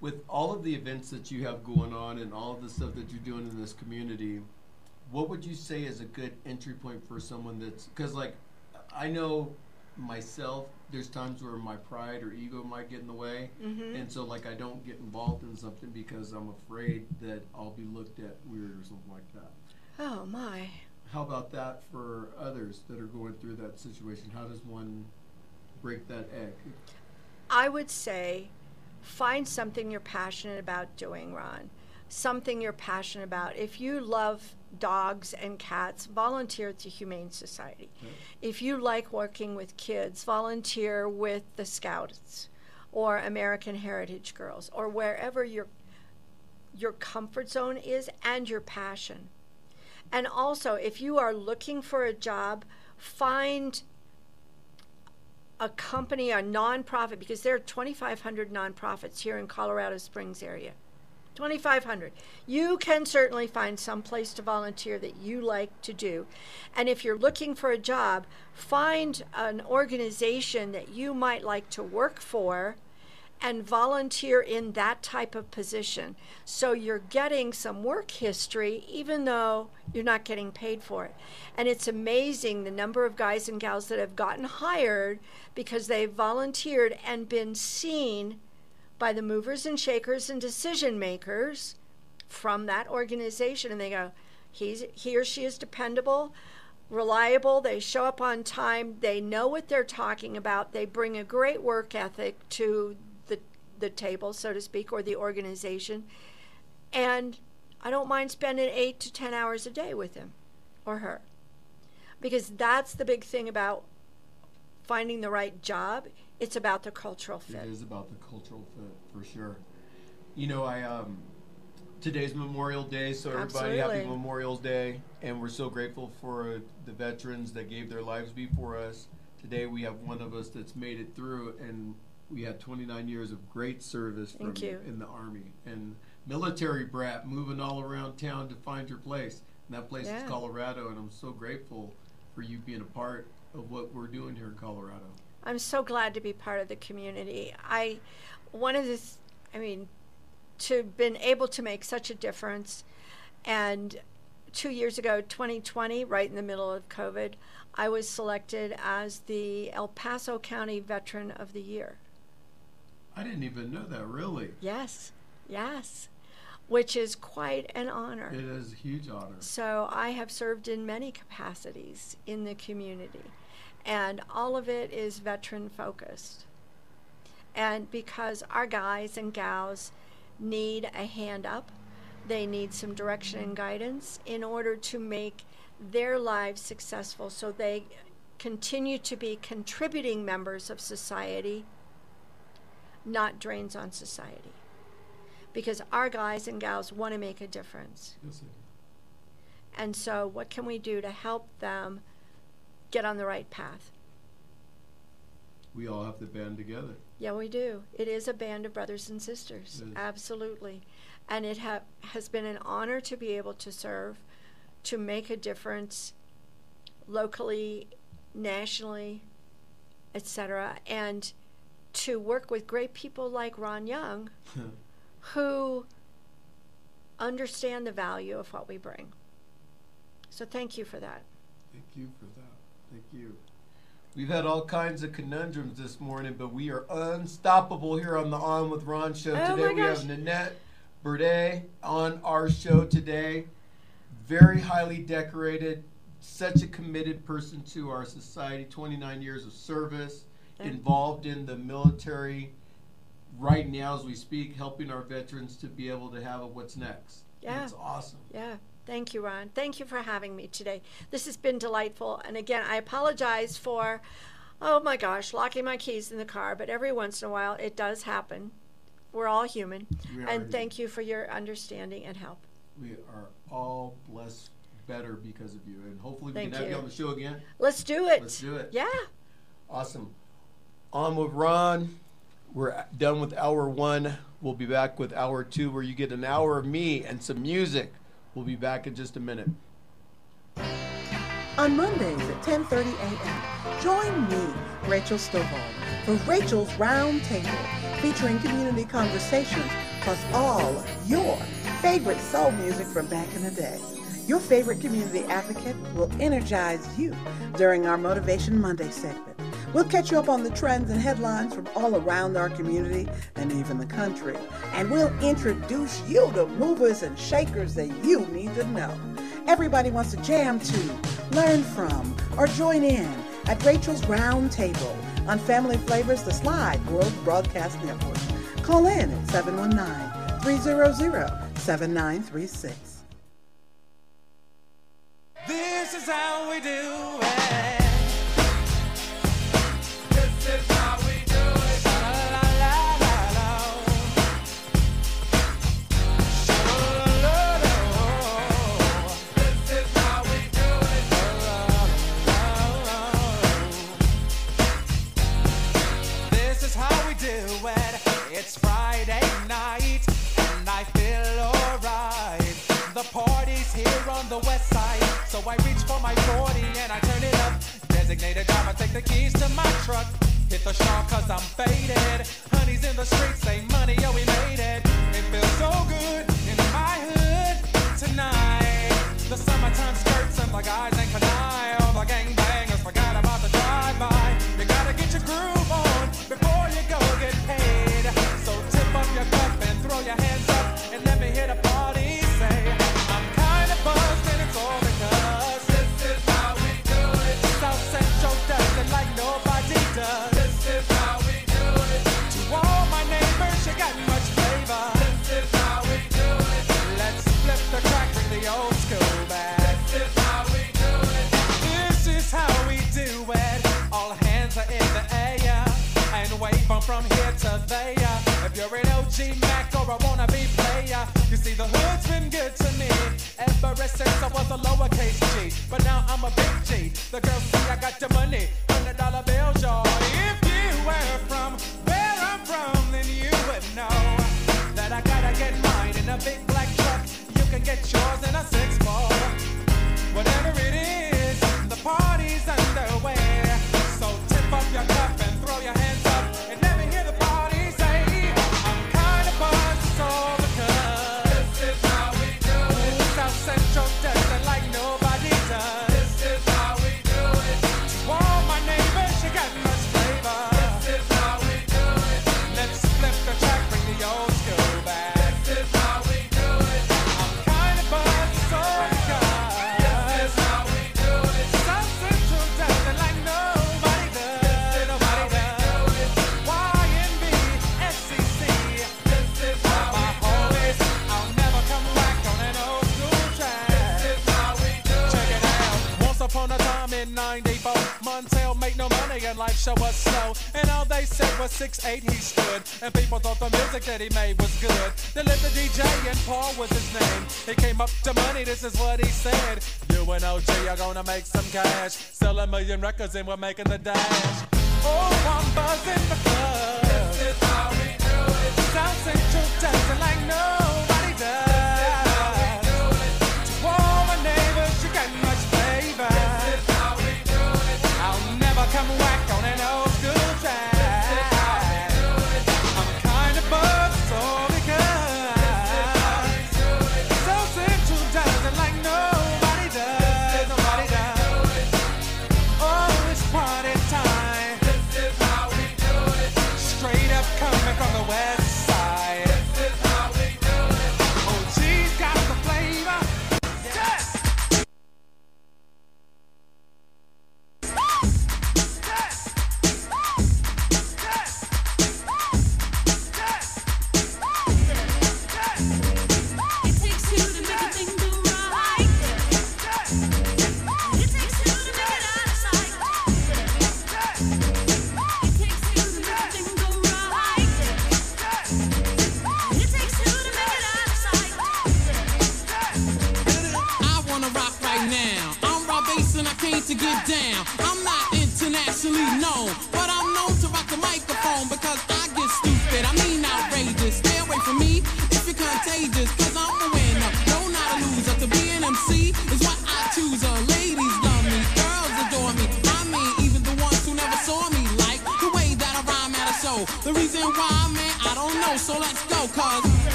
B: with all of the events that you have going on and all of the stuff that you're doing in this community, what would you say is a good entry point for someone that's because like I know myself there's times where my pride or ego might get in the way mm-hmm. and so like I don't get involved in something because I'm afraid that I'll be looked at weird or something like that.
C: Oh, my.
B: How about that for others that are going through that situation? How does one break that egg?
C: I would say find something you're passionate about doing, Ron. Something you're passionate about. If you love dogs and cats, volunteer at the Humane Society. If you like working with kids, volunteer with the Scouts or American Heritage Girls or wherever your your comfort zone is and your passion. And also, if you are looking for a job, find a company, a nonprofit, because there are 2,500 nonprofits here in Colorado Springs area. 2,500. You can certainly find some place to volunteer that you like to do. And if you're looking for a job, find an organization that you might like to work for and volunteer in that type of position. So you're getting some work history, even though you're not getting paid for it. And it's amazing the number of guys and gals that have gotten hired because they've volunteered and been seen by the movers and shakers and decision makers from that organization. And they go, He's, he or she is dependable reliable, they show up on time, they know what they're talking about, they bring a great work ethic to the the table, so to speak, or the organization. And I don't mind spending 8 to 10 hours a day with him or her. Because that's the big thing about finding the right job. It's about the cultural fit.
B: It is about the cultural fit for sure. You know, I um today's Memorial Day, so everybody happy
C: Absolutely.
B: Memorial Day, and we're so grateful for the veterans that gave their lives before us. Today we have one of us that's made it through, and we had 29 years of great service from in the army and military brat moving all around town to find your place. And that place
C: Yeah.
B: is Colorado, and I'm so grateful for you being a part of what we're doing here in Colorado.
C: I'm so glad to be part of the community. I, one of the, th- I mean, to been able to make such a difference, and two years ago, 2020, right in the middle of COVID, I was selected as the El Paso County Veteran of the Year.
B: I didn't even know that, really.
C: Yes, yes, which is quite an honor.
B: It is a huge honor.
C: So I have served in many capacities in the community, and all of it is veteran focused. And because our guys and gals need a hand up, they need some direction and guidance in order to make their lives successful so they continue to be contributing members of society, not drains on society. Because our guys and gals want to make a difference.
B: Yes,
C: And so, what can we do to help them get on the right path?
B: we all have to band together.
C: Yeah, we do. It is a band of brothers and sisters. Absolutely. And it ha- has been an honor to be able to serve, to make a difference locally, nationally, etc., and to work with great people like Ron Young who understand the value of what we bring. So, thank you for that.
B: Thank you for that. Thank you. We've had all kinds of conundrums this morning, but we are unstoppable here on the On with Ron show.
C: Oh
B: today we have Nanette Brede on our show today. Very highly decorated, such a committed person to our society, 29 years of service, involved in the military right now as we speak, helping our veterans to be able to have a what's next.
C: Yeah.
B: It's awesome.
C: Yeah. Thank you, Ron. Thank you for having me today. This has been delightful. And again, I apologize for, oh my gosh, locking my keys in the car, but every once in a while it does happen. We're all human.
B: We are
C: and thank you for your understanding and help.
B: We are all blessed better because of you, and hopefully we
C: Thank
B: can have you.
C: you.
B: on the show again.
C: Let's do it.
B: Let's do it.
C: Yeah.
B: Awesome. On with Ron. We're done with hour one. We'll be back with hour two, where you get an hour of me and some music. We'll be back in just a minute.
G: On Mondays at 10:30 a.m., join me, Rachel Stovall, for Rachel's Round Table, featuring community conversations plus all your favorite soul music from back in the day. Your favorite community advocate will energize you during our Motivation Monday segment. We'll catch you up on the trends and headlines from all around our community and even the country. And we'll introduce you to movers and shakers that you need to know. Everybody wants to jam to, learn from, or join in at Rachel's Round Table on Family Flavors, the Slide World Broadcast Network. Call in at 719 300 7936.
H: This is how we do it. The west side, so I reach for my 40 and I turn it up. Designated driver, take the keys to my truck. Hit the shore cause I'm faded. Honey's in the streets, say money, yo, we made see the hood's been good to me ever since I was a lowercase G. But now I'm a big G. The girls see I got the money, that he made was good. They lived the DJ and Paul was his name. He came up to money, this is what he said. You and OG are gonna make some cash. Sell a million records and we're making the dash. Oh, I'm buzzing because this is how we do it. South Central it like nobody does. To all my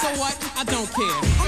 H: So
I: what? I don't care.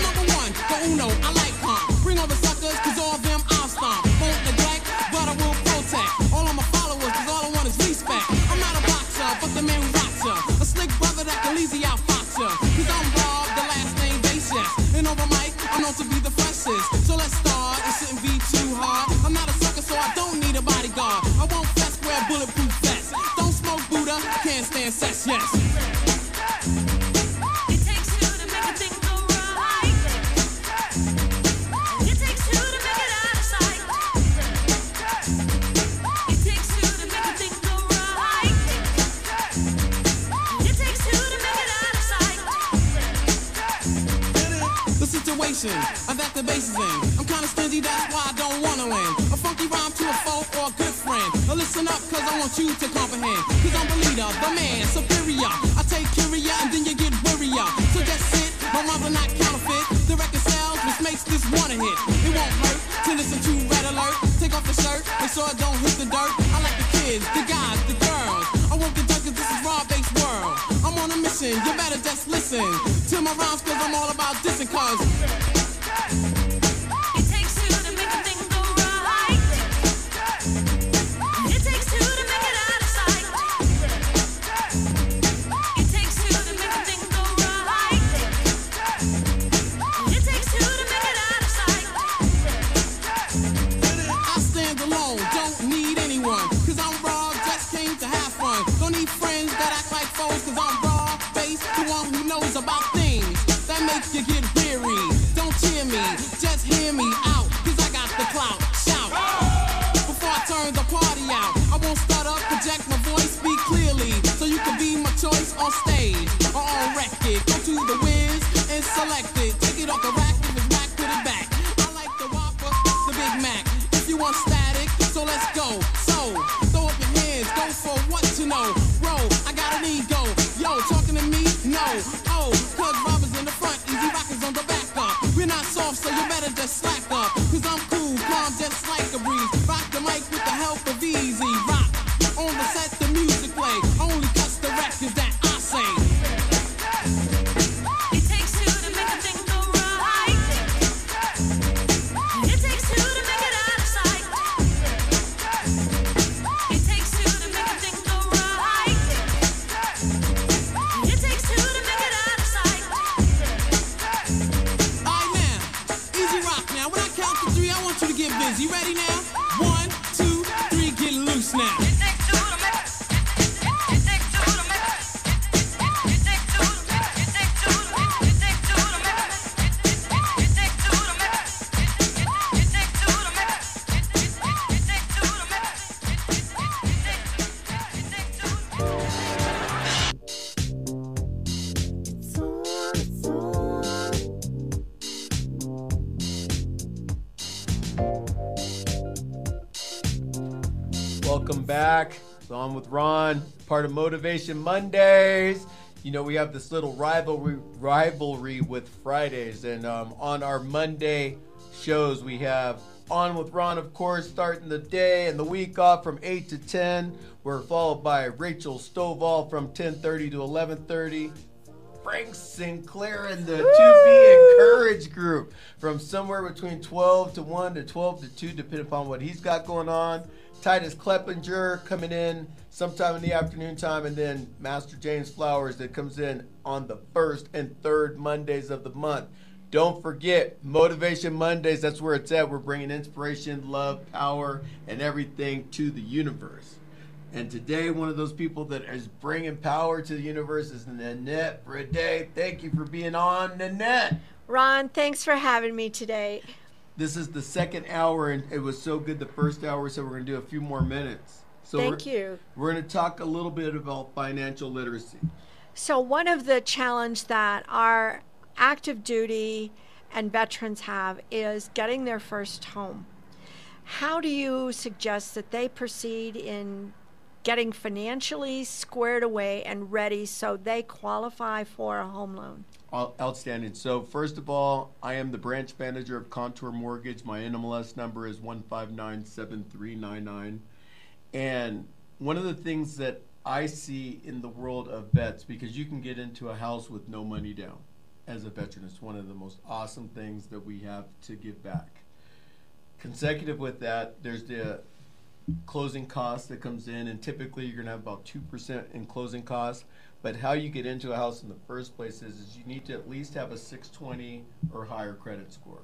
I: Welcome back. It's on with
B: Ron, part of Motivation Mondays. You know, we have this little rivalry rivalry with Fridays, and um, on our Monday shows, we have on with Ron, of course, starting the day and the week off from 8 to 10. We're followed by Rachel Stovall from 10:30 to 11:30. Frank Sinclair and the Woo! 2B Encourage group from somewhere between 12 to 1 to 12 to 2, depending upon what he's got going on. Titus Kleppinger coming in sometime in the afternoon time, and then Master James Flowers that comes in on the first and third Mondays of the month. Don't forget Motivation Mondays. That's where it's at. We're bringing inspiration, love, power, and everything to the universe. And today, one of those people that is bringing power to the universe is Nanette Brede. Thank you for being on, Nanette.
C: Ron, thanks for having me today.
B: This is the second hour, and it was so good the first hour, so we're going to do a few more minutes. So
C: Thank
B: we're,
C: you.
B: We're going to talk a little bit about financial literacy.
C: So, one of the challenge that our active duty and veterans have is getting their first home. How do you suggest that they proceed in getting financially squared away and ready so they qualify for a home loan?
B: Out- Outstanding. So, first of all, I am the branch manager of Contour Mortgage. My NMLS number is 1597399. And one of the things that I see in the world of vets, because you can get into a house with no money down as a veteran, it's one of the most awesome things that we have to give back. Consecutive with that, there's the closing cost that comes in, and typically you're going to have about 2% in closing costs. But how you get into a house in the first place is, is you need to at least have a 620 or higher credit score.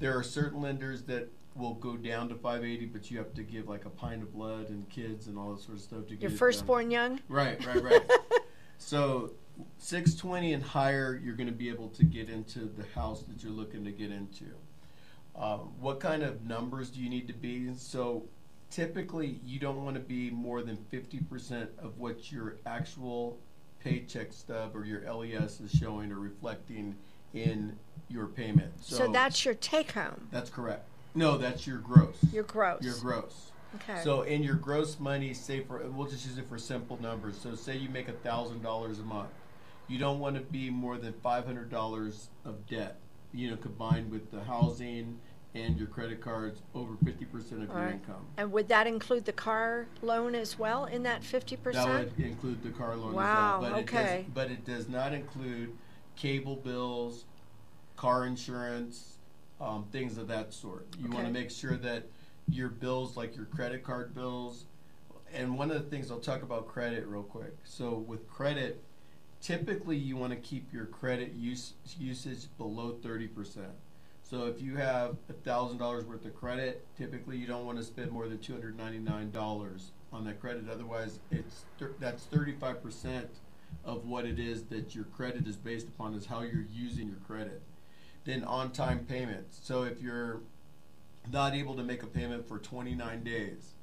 B: There are certain lenders that will go down to 580, but you have to give like a pint of blood and kids and all that sort of stuff to get
C: Your firstborn young?
B: Right, right, right. so 620 and higher, you're going to be able to get into the house that you're looking to get into. Um, what kind of numbers do you need to be? So typically, you don't want to be more than 50% of what your actual paycheck stub or your LES is showing or reflecting in your payment.
C: So, that's your take home,
B: that's correct. No, that's your gross.
C: your gross.
B: Your gross.
C: Okay.
B: So in your gross money, say for we'll just use it for simple numbers. So say you make a thousand dollars a month, you don't want to be more than five hundred dollars of debt. You know, combined with the housing and your credit cards, over fifty percent of
C: All
B: your
C: right.
B: income.
C: And would that include the car loan as well in that 50%?
B: That would include the car loan
C: Wow,
B: as well. But It
C: okay.
B: does, but it does not include cable bills, car insurance, um, things of that sort. You want to make sure that your bills, like your credit card bills, and one of the things I'll talk about credit real quick. So with credit, typically you want to keep your credit use, usage below 30%. So if you have thousand dollars worth of credit, typically you don't want to spend more than two hundred ninety nine dollars on that credit. Otherwise, it's that's thirty five percent of what it is that your credit is based upon is how you're using your credit. Then on time payments. So if you're not able to make a payment for twenty nine days,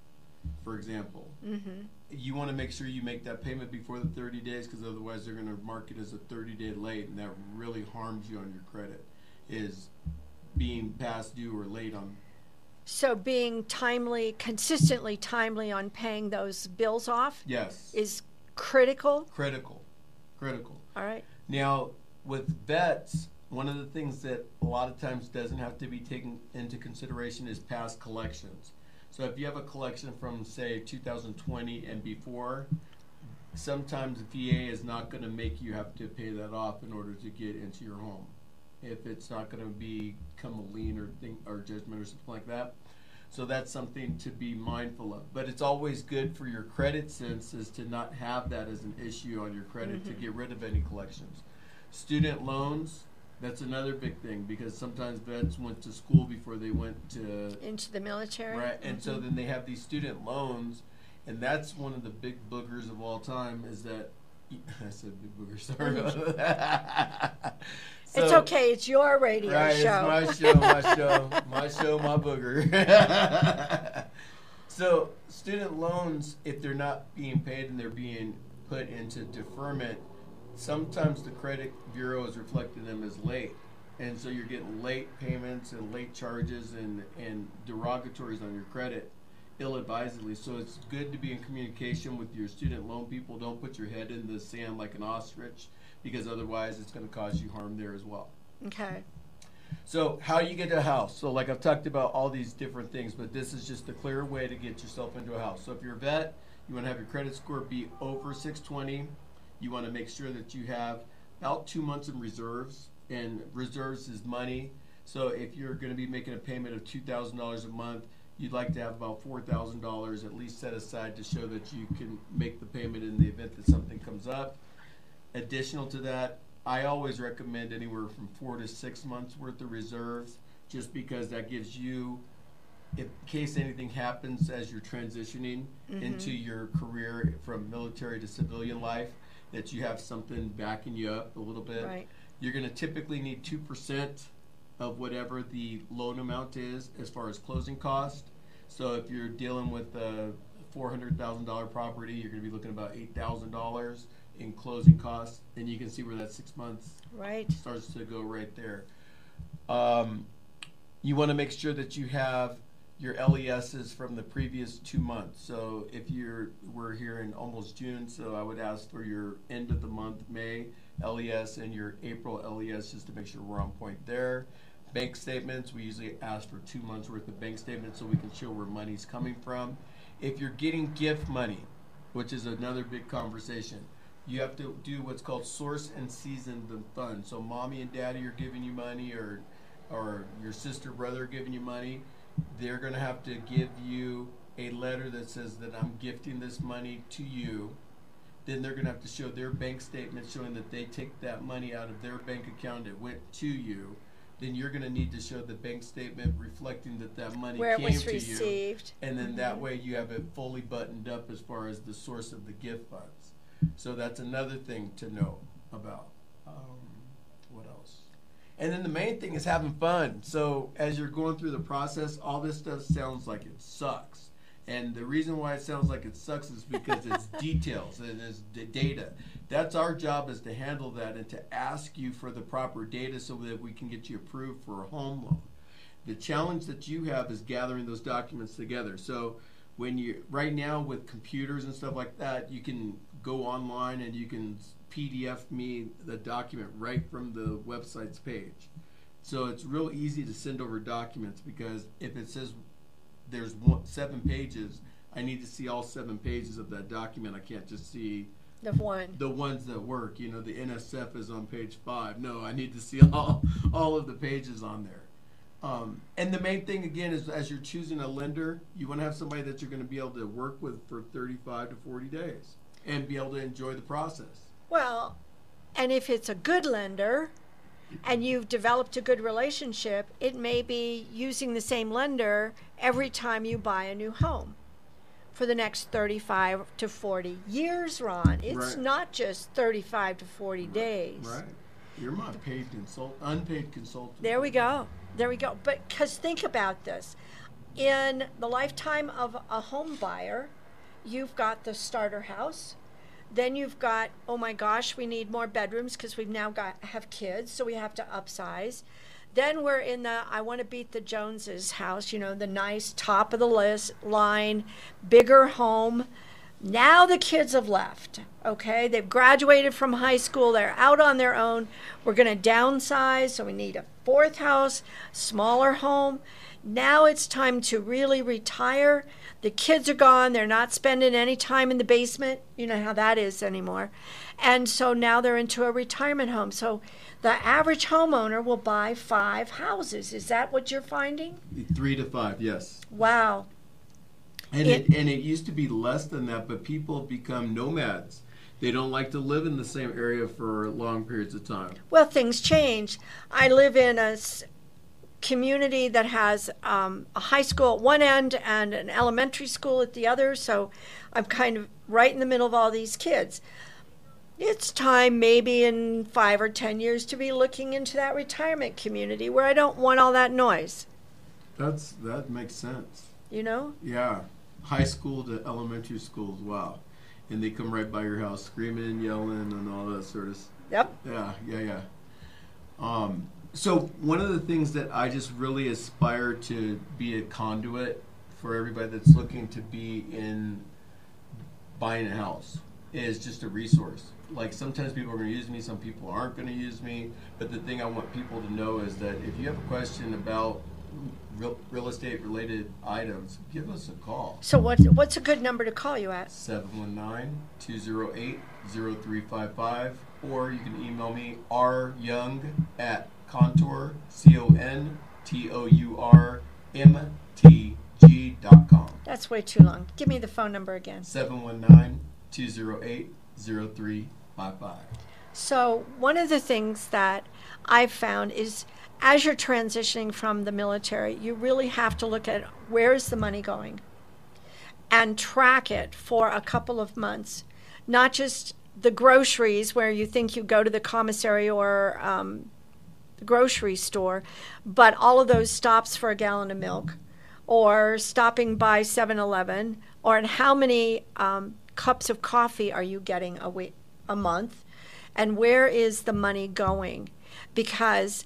B: for example,
C: Mm-hmm.
B: you want to make sure you make that payment before the 30 days because otherwise they're going to mark it as a 30 day late and that really harms you on your credit is being past due or late on
C: So being timely, consistently timely on paying those bills off
B: yes
C: is critical.
B: critical critical
C: All right.
B: now with vets one of the things that a lot of times doesn't have to be taken into consideration is past collections so if you have a collection from say 2020 and before sometimes the VA is not going to make you have to pay that off in order to get into your home. If it's not going to become a lien or thing or judgment or something like that. So that's something to be mindful of. But it's always good for your credit senses to not have that as an issue on your credit to mm-hmm. get rid of any collections. Student loans, that's another big thing because sometimes vets went to school before they went to
C: Into the military.
B: Right, and so mm-hmm. then they have these student loans, and that's one of the big boogers of all time. Is that I said big booger? Sorry that.
C: it's okay. It's your radio
B: Right,
C: show.
B: it's my show, my show, my show, my booger. so student loans, if they're not being paid and they're being put into deferment, sometimes the credit bureau is reflecting them as late. And so you're getting late payments and late charges and, and derogatories on your credit ill advisedly. So it's good to be in communication with your student loan people. Don't put your head in the sand like an ostrich because otherwise it's going to cause you harm there as well.
C: Okay.
B: So how you get to a house? So like I've talked about all these different things, but this is just a clear way to get yourself into a house. So if you're a vet, you want to have your credit score be over 620. You want to make sure that you have about two months in reserves, and reserves is money. So if you're going to be making a payment of two thousand dollars a month, you'd like to have about four thousand dollars at least set aside to show that you can make the payment in the event that something comes up. Additional to that, I always recommend anywhere from four to six months worth of reserves, just because that gives you in case anything happens as you're transitioning mm-hmm. into your career from military to civilian life, that you have something backing you up a little bit.
C: Right.
B: You're going to typically need 2% of whatever the loan amount is as far as closing cost. So if you're dealing with a $400,000 property, you're going to be looking at about $8,000 in closing costs. And you can see where that six months
C: Right.
B: starts to go right there. Um, you want to make sure that you have your LESs from the previous two months. So if you're we're here in almost June, so I would ask for your end of the month May LES and your April LES just to make sure we're on point there. Bank statements, we usually ask for two months worth of bank statements so we can show where money's coming from. If you're getting gift money, which is another big conversation, you have to do what's called source and season the fund. So mommy and daddy are giving you money or or your sister brother giving you money, they're going to have to give you a letter that says that I'm gifting this money to you. Then they're going to have to show their bank statement showing that they take that money out of their bank account it went to you. Then you're going to need to show the bank statement reflecting that that money
C: Where it
B: came
C: was
B: to you.
C: received.
B: And then that mm-hmm. way you have it fully buttoned up as far as the source of the gift funds. So that's another thing to know about. Um, what else? And then the main thing is having fun. So as you're going through the process, all this stuff sounds like it sucks. And the reason why it sounds like it sucks is because it's details and it's the data. That's our job is to handle that and to ask you for the proper data so that we can get you approved for a home loan. The challenge that you have is gathering those documents together. So when you right now with computers and stuff like that, you can go online and you can PDF me the document right from the website's page. So it's real easy to send over documents because if it says there's one, seven pages, I need to see all seven pages of that document. I can't just see
C: The one.
B: the ones that work. You know, the NSF is on page five. No, I need to see all all of the pages on there. Um, and the main thing again is as you're choosing a lender, you want to have somebody that you're going to be able to work with for 35 to 40 days and be able to enjoy the process.
C: Well, and if it's a good lender and you've developed a good relationship, it may be using the same lender every time you buy a new home for the next 35 to 40 years, Ron. It's
B: Right.
C: not just 35 to 40 days.
B: Right. You're my paid consult, unpaid consultant.
C: There we go. There we go. But because think about this in the lifetime of a home buyer, you've got the starter house. Then you've got, oh my gosh, we need more bedrooms because we've now got have kids, so we have to upsize. Then we're in the I want to beat the Joneses house, you know, the nice top of the list line, bigger home. Now the kids have left. Okay, they've graduated from high school. They're out on their own. We're going to downsize, so we need a fourth house, smaller home. Now it's time to really retire. The kids are gone. They're not spending any time in the basement. You know how that is anymore. And so now they're into a retirement home. So the average homeowner will buy five houses. Is that what you're finding?
B: Three to five, yes.
C: Wow.
B: And
C: It-
B: it, and it used to be less than that, but people have become nomads. They don't like to live in the same area for long periods of time.
C: Well, things change. I live in a community that has um, a high school at one end and an elementary school at the other, so I'm kind of right in the middle of all these kids. It's time, maybe in five or ten years, to be looking into that retirement community where I don't want all that noise.
B: That's that makes sense.
C: You know?
B: Yeah, high school to elementary schools. Wow, and they come right by your house, screaming, yelling, and all that sort of. s-
C: Yep.
B: Yeah, yeah, yeah. Um, so one of the things that I just really aspire to be a conduit for everybody that's looking to be in buying a house is just a resource. Like sometimes people are going to use me, some people aren't going to use me. But the thing I want people to know is that if you have a question about real, real estate related items, give us a call.
C: So what's what's a good number to call you at?
B: 719-208-0355 or you can email me ryoung at contour c-o-n-t-o-u-r m-t-g dot com
C: That's way too long. Give me the phone number again.
B: 719-208-0355
C: So, one of the things that I've found is as you're transitioning from the military, you really have to look at where is the money going and track it for a couple of months, not just the groceries where you think you go to the commissary or um, grocery store, but all of those stops for a gallon of milk or stopping by 7 Eleven or in how many um, cups of coffee are you getting a, week, a month and where is the money going? Because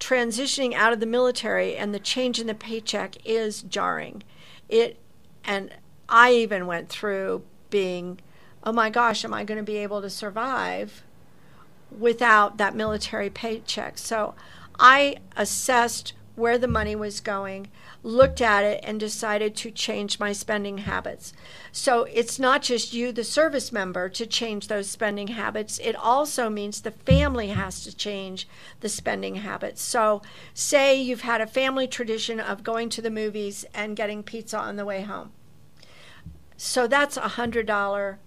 C: transitioning out of the military and the change in the paycheck is jarring. It and I even went through being, oh my gosh, am I going to be able to survive without that military paycheck? So I assessed where the money was going, looked at it, and decided to change my spending habits. So it's not just you, the service member, to change those spending habits. It also means the family has to change the spending habits. So, say you've had a family tradition of going to the movies and getting pizza on the way home. So that's a hundred dollar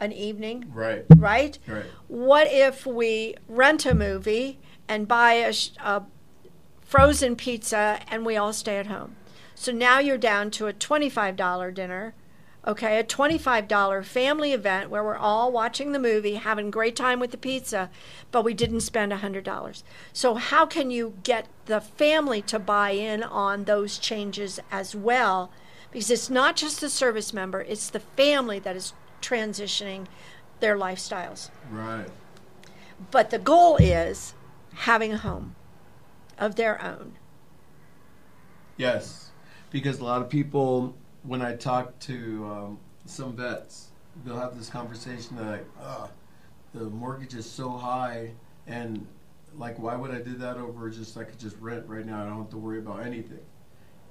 C: an evening
B: Right.
C: right?
B: Right.
C: What if we rent a movie and buy a, a frozen pizza and we all stay at home? So now you're down to a $25 dinner, okay, a $25 family event where we're all watching the movie, having a great time with the pizza, but we didn't spend $100. So, how can you get the family to buy in on those changes as well? Because it's not just the service member, it's the family that is transitioning their lifestyles.
B: Right.
C: But the goal is having a home of their own.
B: Yes, because a lot of people, when I talk to um, some vets, they'll have this conversation like, "Ugh, the mortgage is so high, and like, why would I do that over just I could just rent right now? I don't have to worry about anything."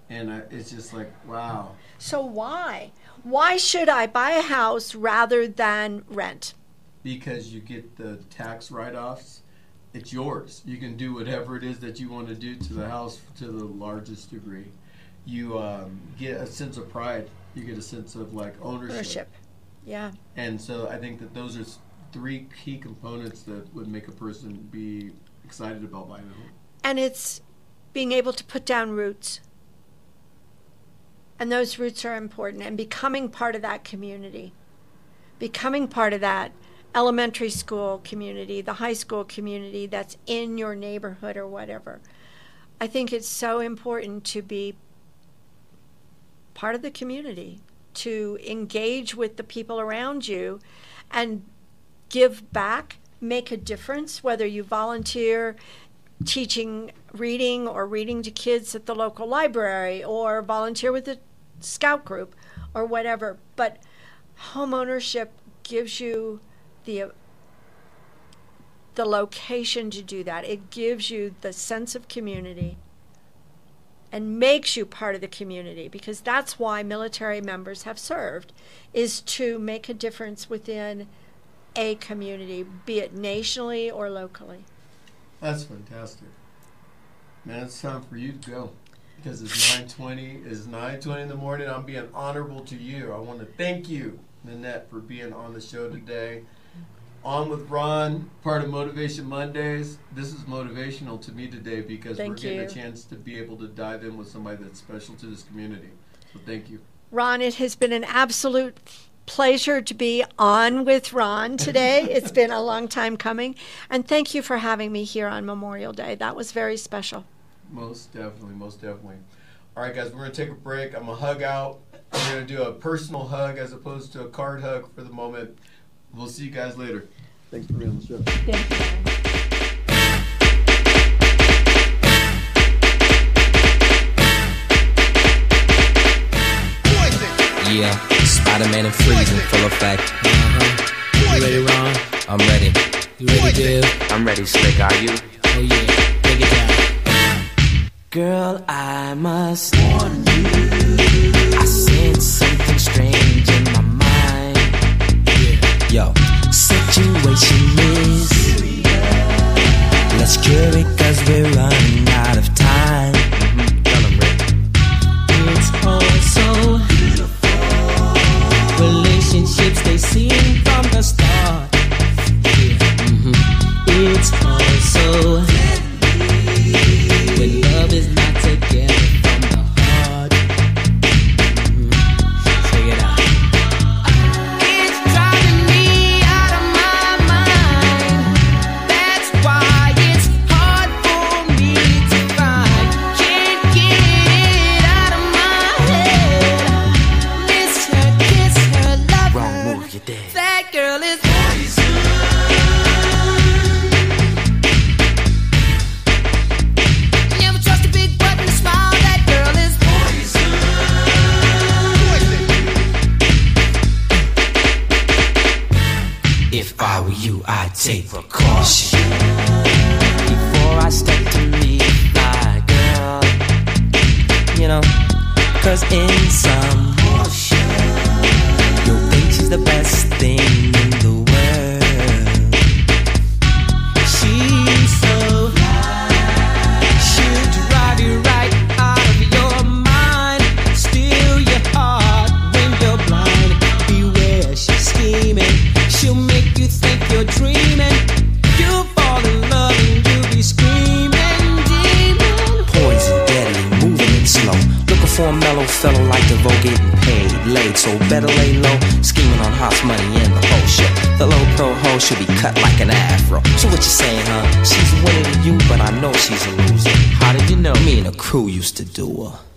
B: And I, it's just like, wow,
C: So why? Why should I buy a house rather than rent?
B: because you get the tax write-offs. It's yours. You can do whatever it is that you want to do to the house to the largest degree. You um, get a sense of pride. You get a sense of like ownership.
C: Ownership. Yeah.
B: And so I think that those are three key components that would make a person be excited about buying a home.
C: And it's being able to put down roots. And those roots are important and becoming part of that community. Becoming part of that elementary school community, the high school community that's in your neighborhood or whatever. I think it's so important to be part of the community, to engage with the people around you and give back, make a difference, whether you volunteer teaching reading or reading to kids at the local library or volunteer with the scout group or whatever. But home ownership gives you the uh, the location to do that. It gives you the sense of community and makes you part of the community because that's why military members have served is to make a difference within a community, be it nationally or locally.
B: That's fantastic. Man, it's time for you to go. Because it's 920, it's 920 in the morning. I'm being honorable to you. I want to thank you, Nanette, for being on the show today. On with Ron, part of Motivation Mondays. This is motivational to me today because we're
C: Thank
B: getting a chance to be able to dive in with somebody that's special to this community. So thank you.
C: Ron, it has been an absolute pleasure to be on with Ron today. it's been a long time coming. And thank you for having me here on Memorial Day. That was very special.
B: Most definitely, most definitely. All right, guys, we're going to take a break. I'm going to hug out. We're going to do a personal hug as opposed to a card hug for the moment. We'll see you guys later. Thanks for being on the show.
J: Yeah, Spider-Man and Freeze in full effect. Uh-huh. You ready, Ron? I'm ready. You ready, dude? I'm ready, Slick. Are you? Oh yeah, take it down. Girl, I must warn you. I sense something strange in my mind. Yo, situation is. Let's cure it cause we're running out of time. Used to do her.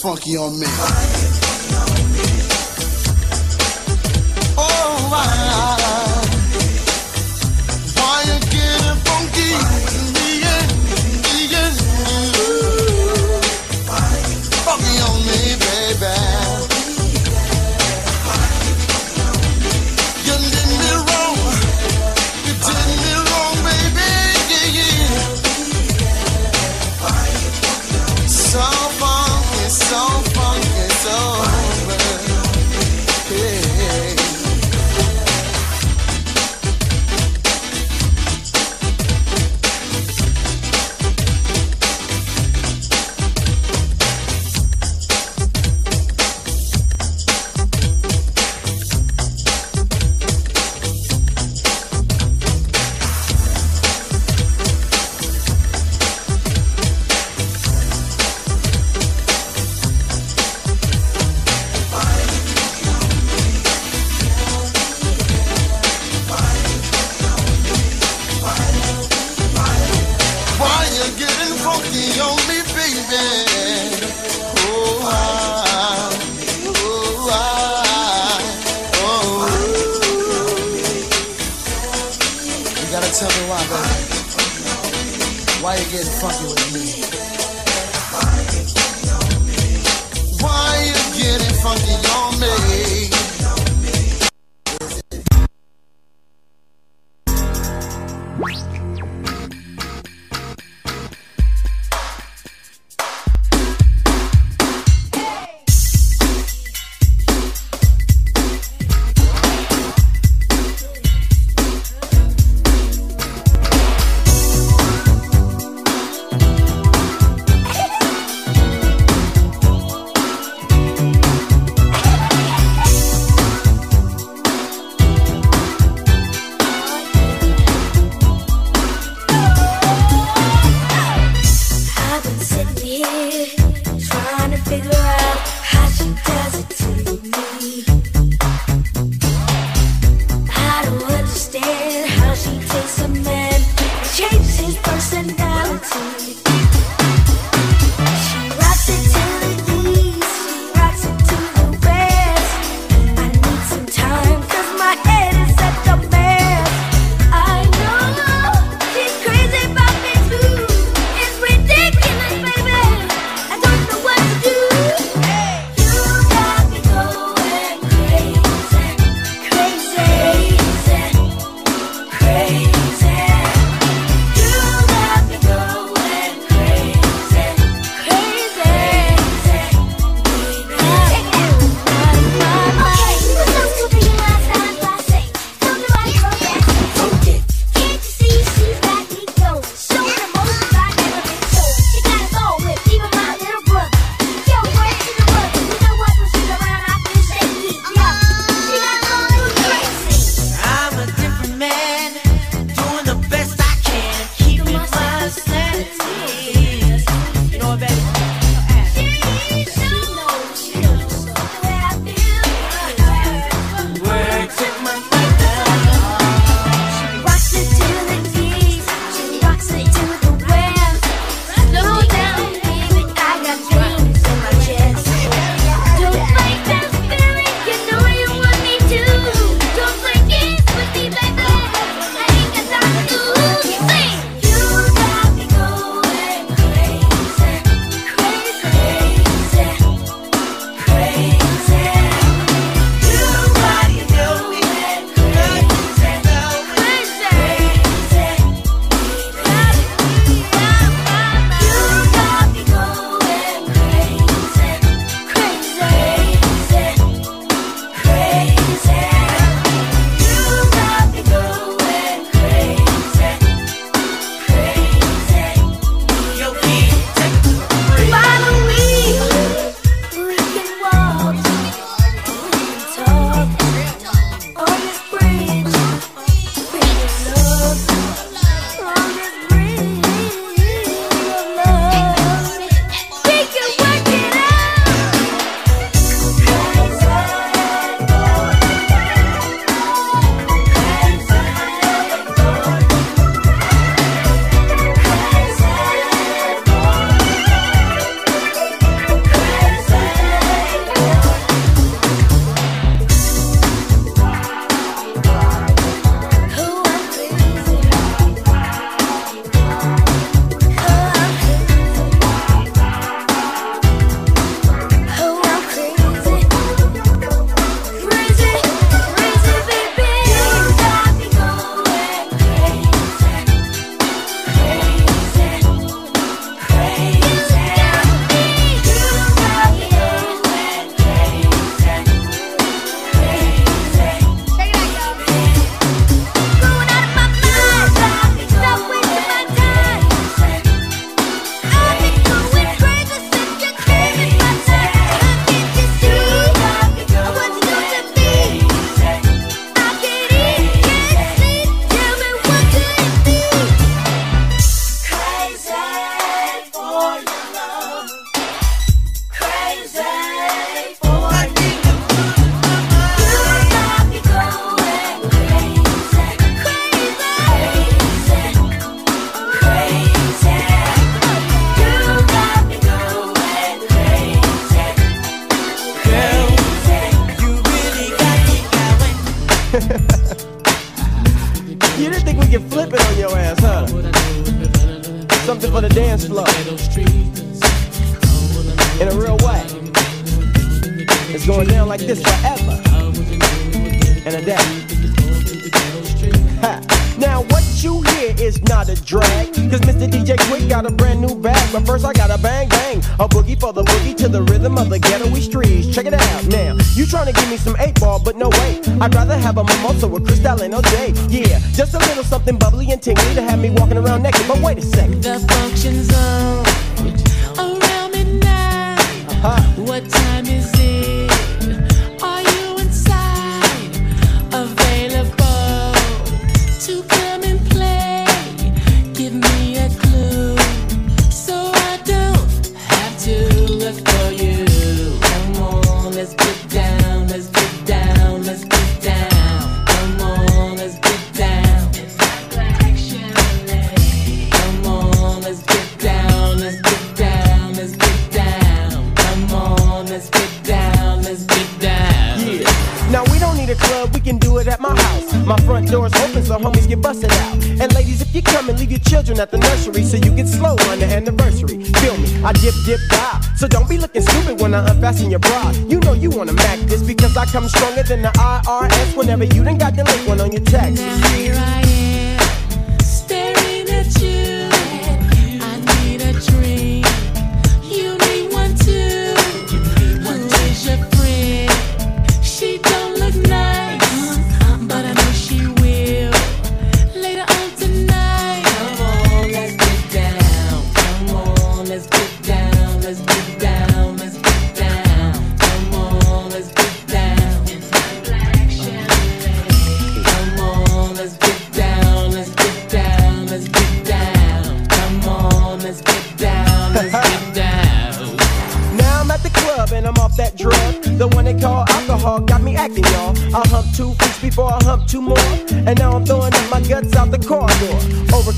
K: Funky on me.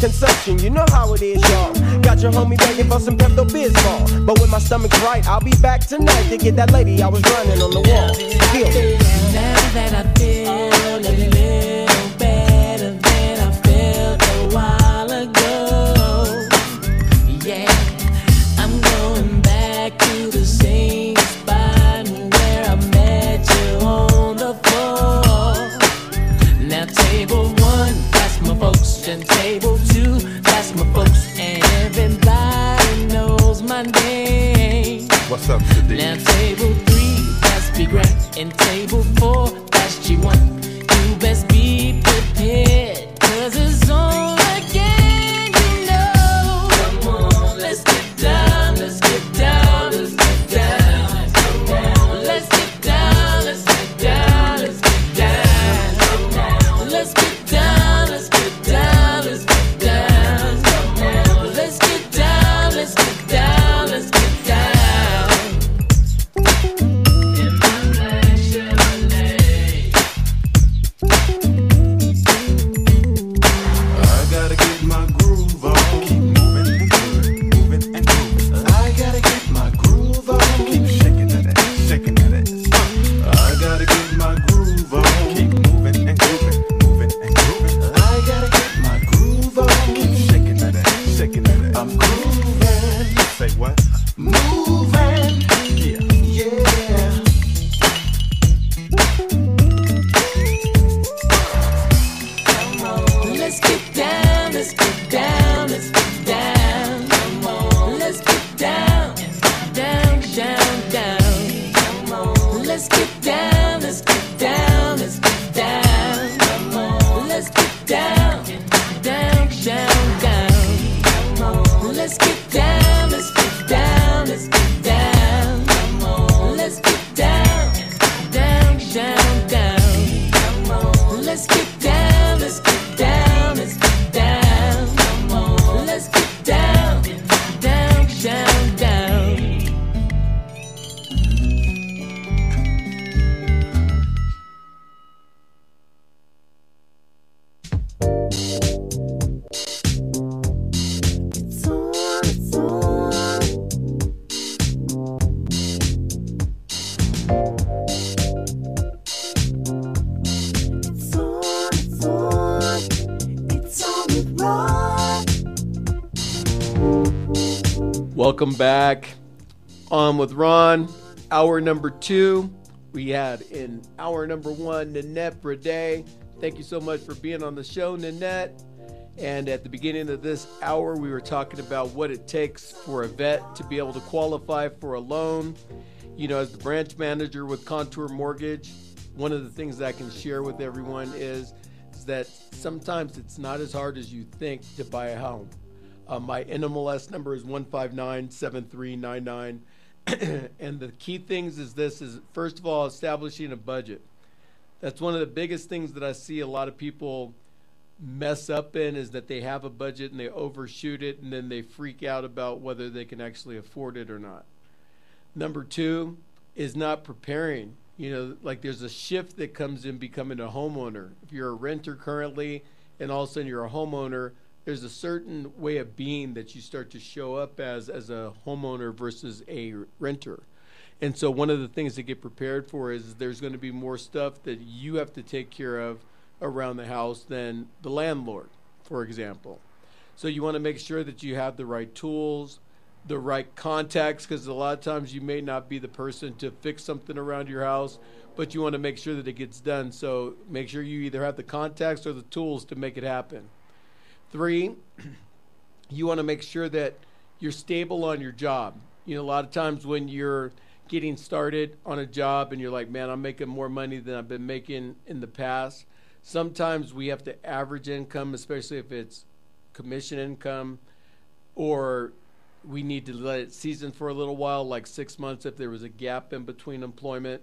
K: consumption. You
L: know how it is, y'all. Got your homie begging for some Pepto Bismol, but when my stomach's right, I'll be back tonight to get that lady I was running on the wall. Feel
M: that I feel
B: Welcome back. On with Ron. Hour number two. We had in hour number one, Nanette Brede. Thank you so much for being on the show, Nanette. And at the beginning of this hour, we were talking about what it takes for a vet to be able to qualify for a loan. You know, as the branch manager with Contour Mortgage, one of the things that I can share with everyone is, is that sometimes it's not as hard as you think to buy a home. Uh, my NMLS number is 1597399. and the key things is this is first of all establishing a budget. That's one of the biggest things that I see a lot of people mess up in is that they have a budget and they overshoot it and then they freak out about whether they can actually afford it or not. Number two is not preparing. You know, like there's a shift that comes in becoming a homeowner. If you're a renter currently and all of a sudden you're a homeowner, there's a certain way of being that you start to show up as as a homeowner versus a renter. And so one of the things to get prepared for is there's going to be more stuff that you have to take care of around the house than the landlord, for example. So you want to make sure that you have the right tools, the right contacts, because a lot of times you may not be the person to fix something around your house, but you want to make sure that it gets done. So make sure you either have the contacts or the tools to make it happen. Three, you want to make sure that you're stable on your job. You know, a lot of times when you're getting started on a job and you're like, man, I'm making more money than I've been making in the past. Sometimes we have to average income, especially if it's commission income, or we need to let it season for a little while, like six months if there was a gap in between employment.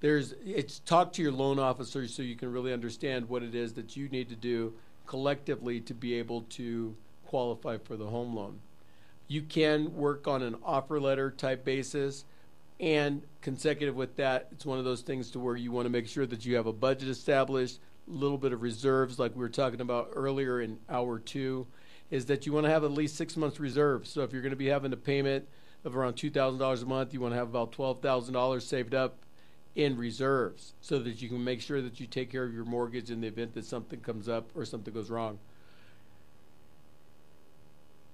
B: There's it's talk to your loan officer so you can really understand what it is that you need to do collectively to be able to qualify for the home loan. You can work on an offer letter type basis and consecutive with that, it's one of those things to where you want to make sure that you have a budget established, a little bit of reserves like we were talking about earlier in hour 2 is that you want to have at least 6 months reserves. So if you're going to be having a payment of around $2,000 a month, you want to have about $12,000 saved up in reserves so that you can make sure that you take care of your mortgage in the event that something comes up or something goes wrong.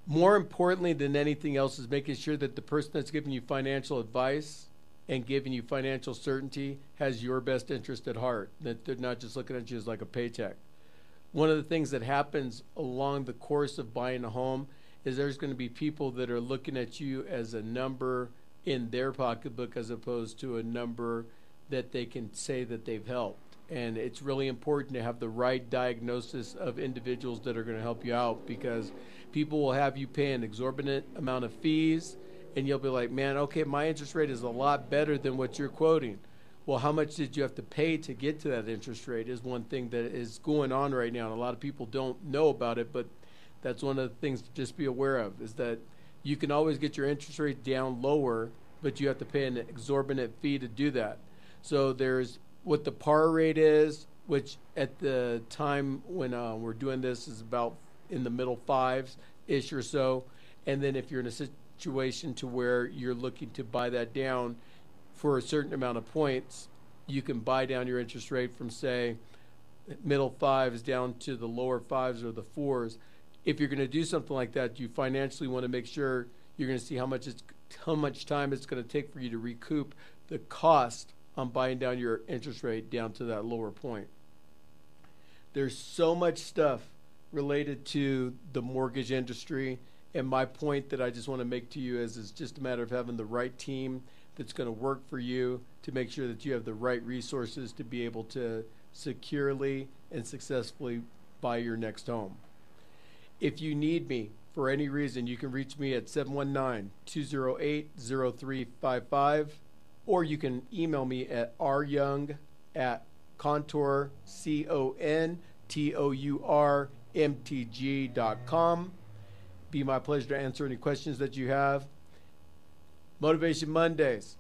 B: More importantly than anything else is making sure that the person that's giving you financial advice and giving you financial certainty has your best interest at heart, that they're not just looking at you as like a paycheck. One of the things that happens along the course of buying a home is there's going to be people that are looking at you as a number in their pocketbook as opposed to a number that they can say that they've helped. And it's really important to have the right diagnosis of individuals that are going to help you out because people will have you pay an exorbitant amount of fees and you'll be like, man, okay, my interest rate is a lot better than what you're quoting. Well, how much did you have to pay to get to that interest rate is one thing that is going on right now. And a lot of people don't know about it, but that's one of the things to just be aware of is that you can always get your interest rate down lower, but you have to pay an exorbitant fee to do that. So there's what the par rate is, which at the time when uh, we're doing this is about in the middle fives ish or so. And then if you're in a situation to where you're looking to buy that down for a certain amount of points, you can buy down your interest rate from say middle fives down to the lower fives or the fours. If you're going to do something like that, you financially want to make sure you're going to see how much it's how much time it's going to take for you to recoup the cost on buying down your interest rate down to that lower point. There's so much stuff related to the mortgage industry. And my point that I just want to make to you is it's just a matter of having the right team that's going to work for you to make sure that you have the right resources to be able to securely and successfully buy your next home. If you need me for any reason, you can reach me at 719 208 0355 or you can email me at ryoung at contour, C O N T O U R M T G dot com. Be my pleasure to answer any questions that you have. Motivation Mondays,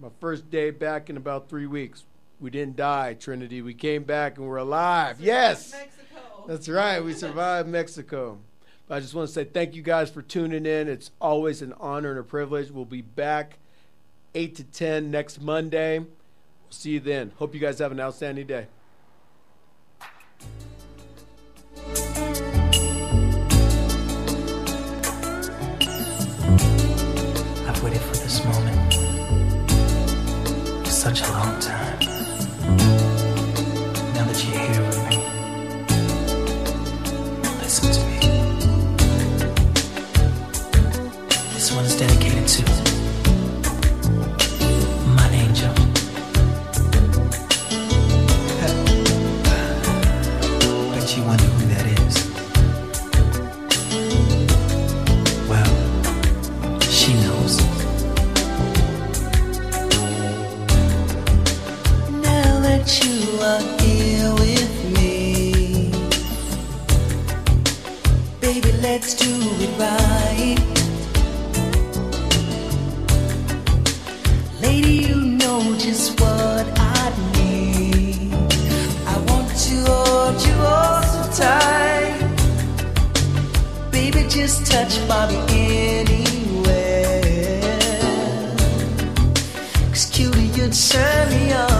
B: my first day back in about three weeks. We didn't die, Trinity. We came back and we're alive. Yes. That's right. We survived Mexico. But I just want to say thank you guys for tuning in. It's always an honor and a privilege. We'll be back 8 to 10 next Monday. We'll see you then. Hope you guys have an outstanding day.
J: Let's do it right. Lady, you know just what I need. I want to hold you all so tight. Baby, just touch Bobby anywhere. Cause cutie, you'd turn me on.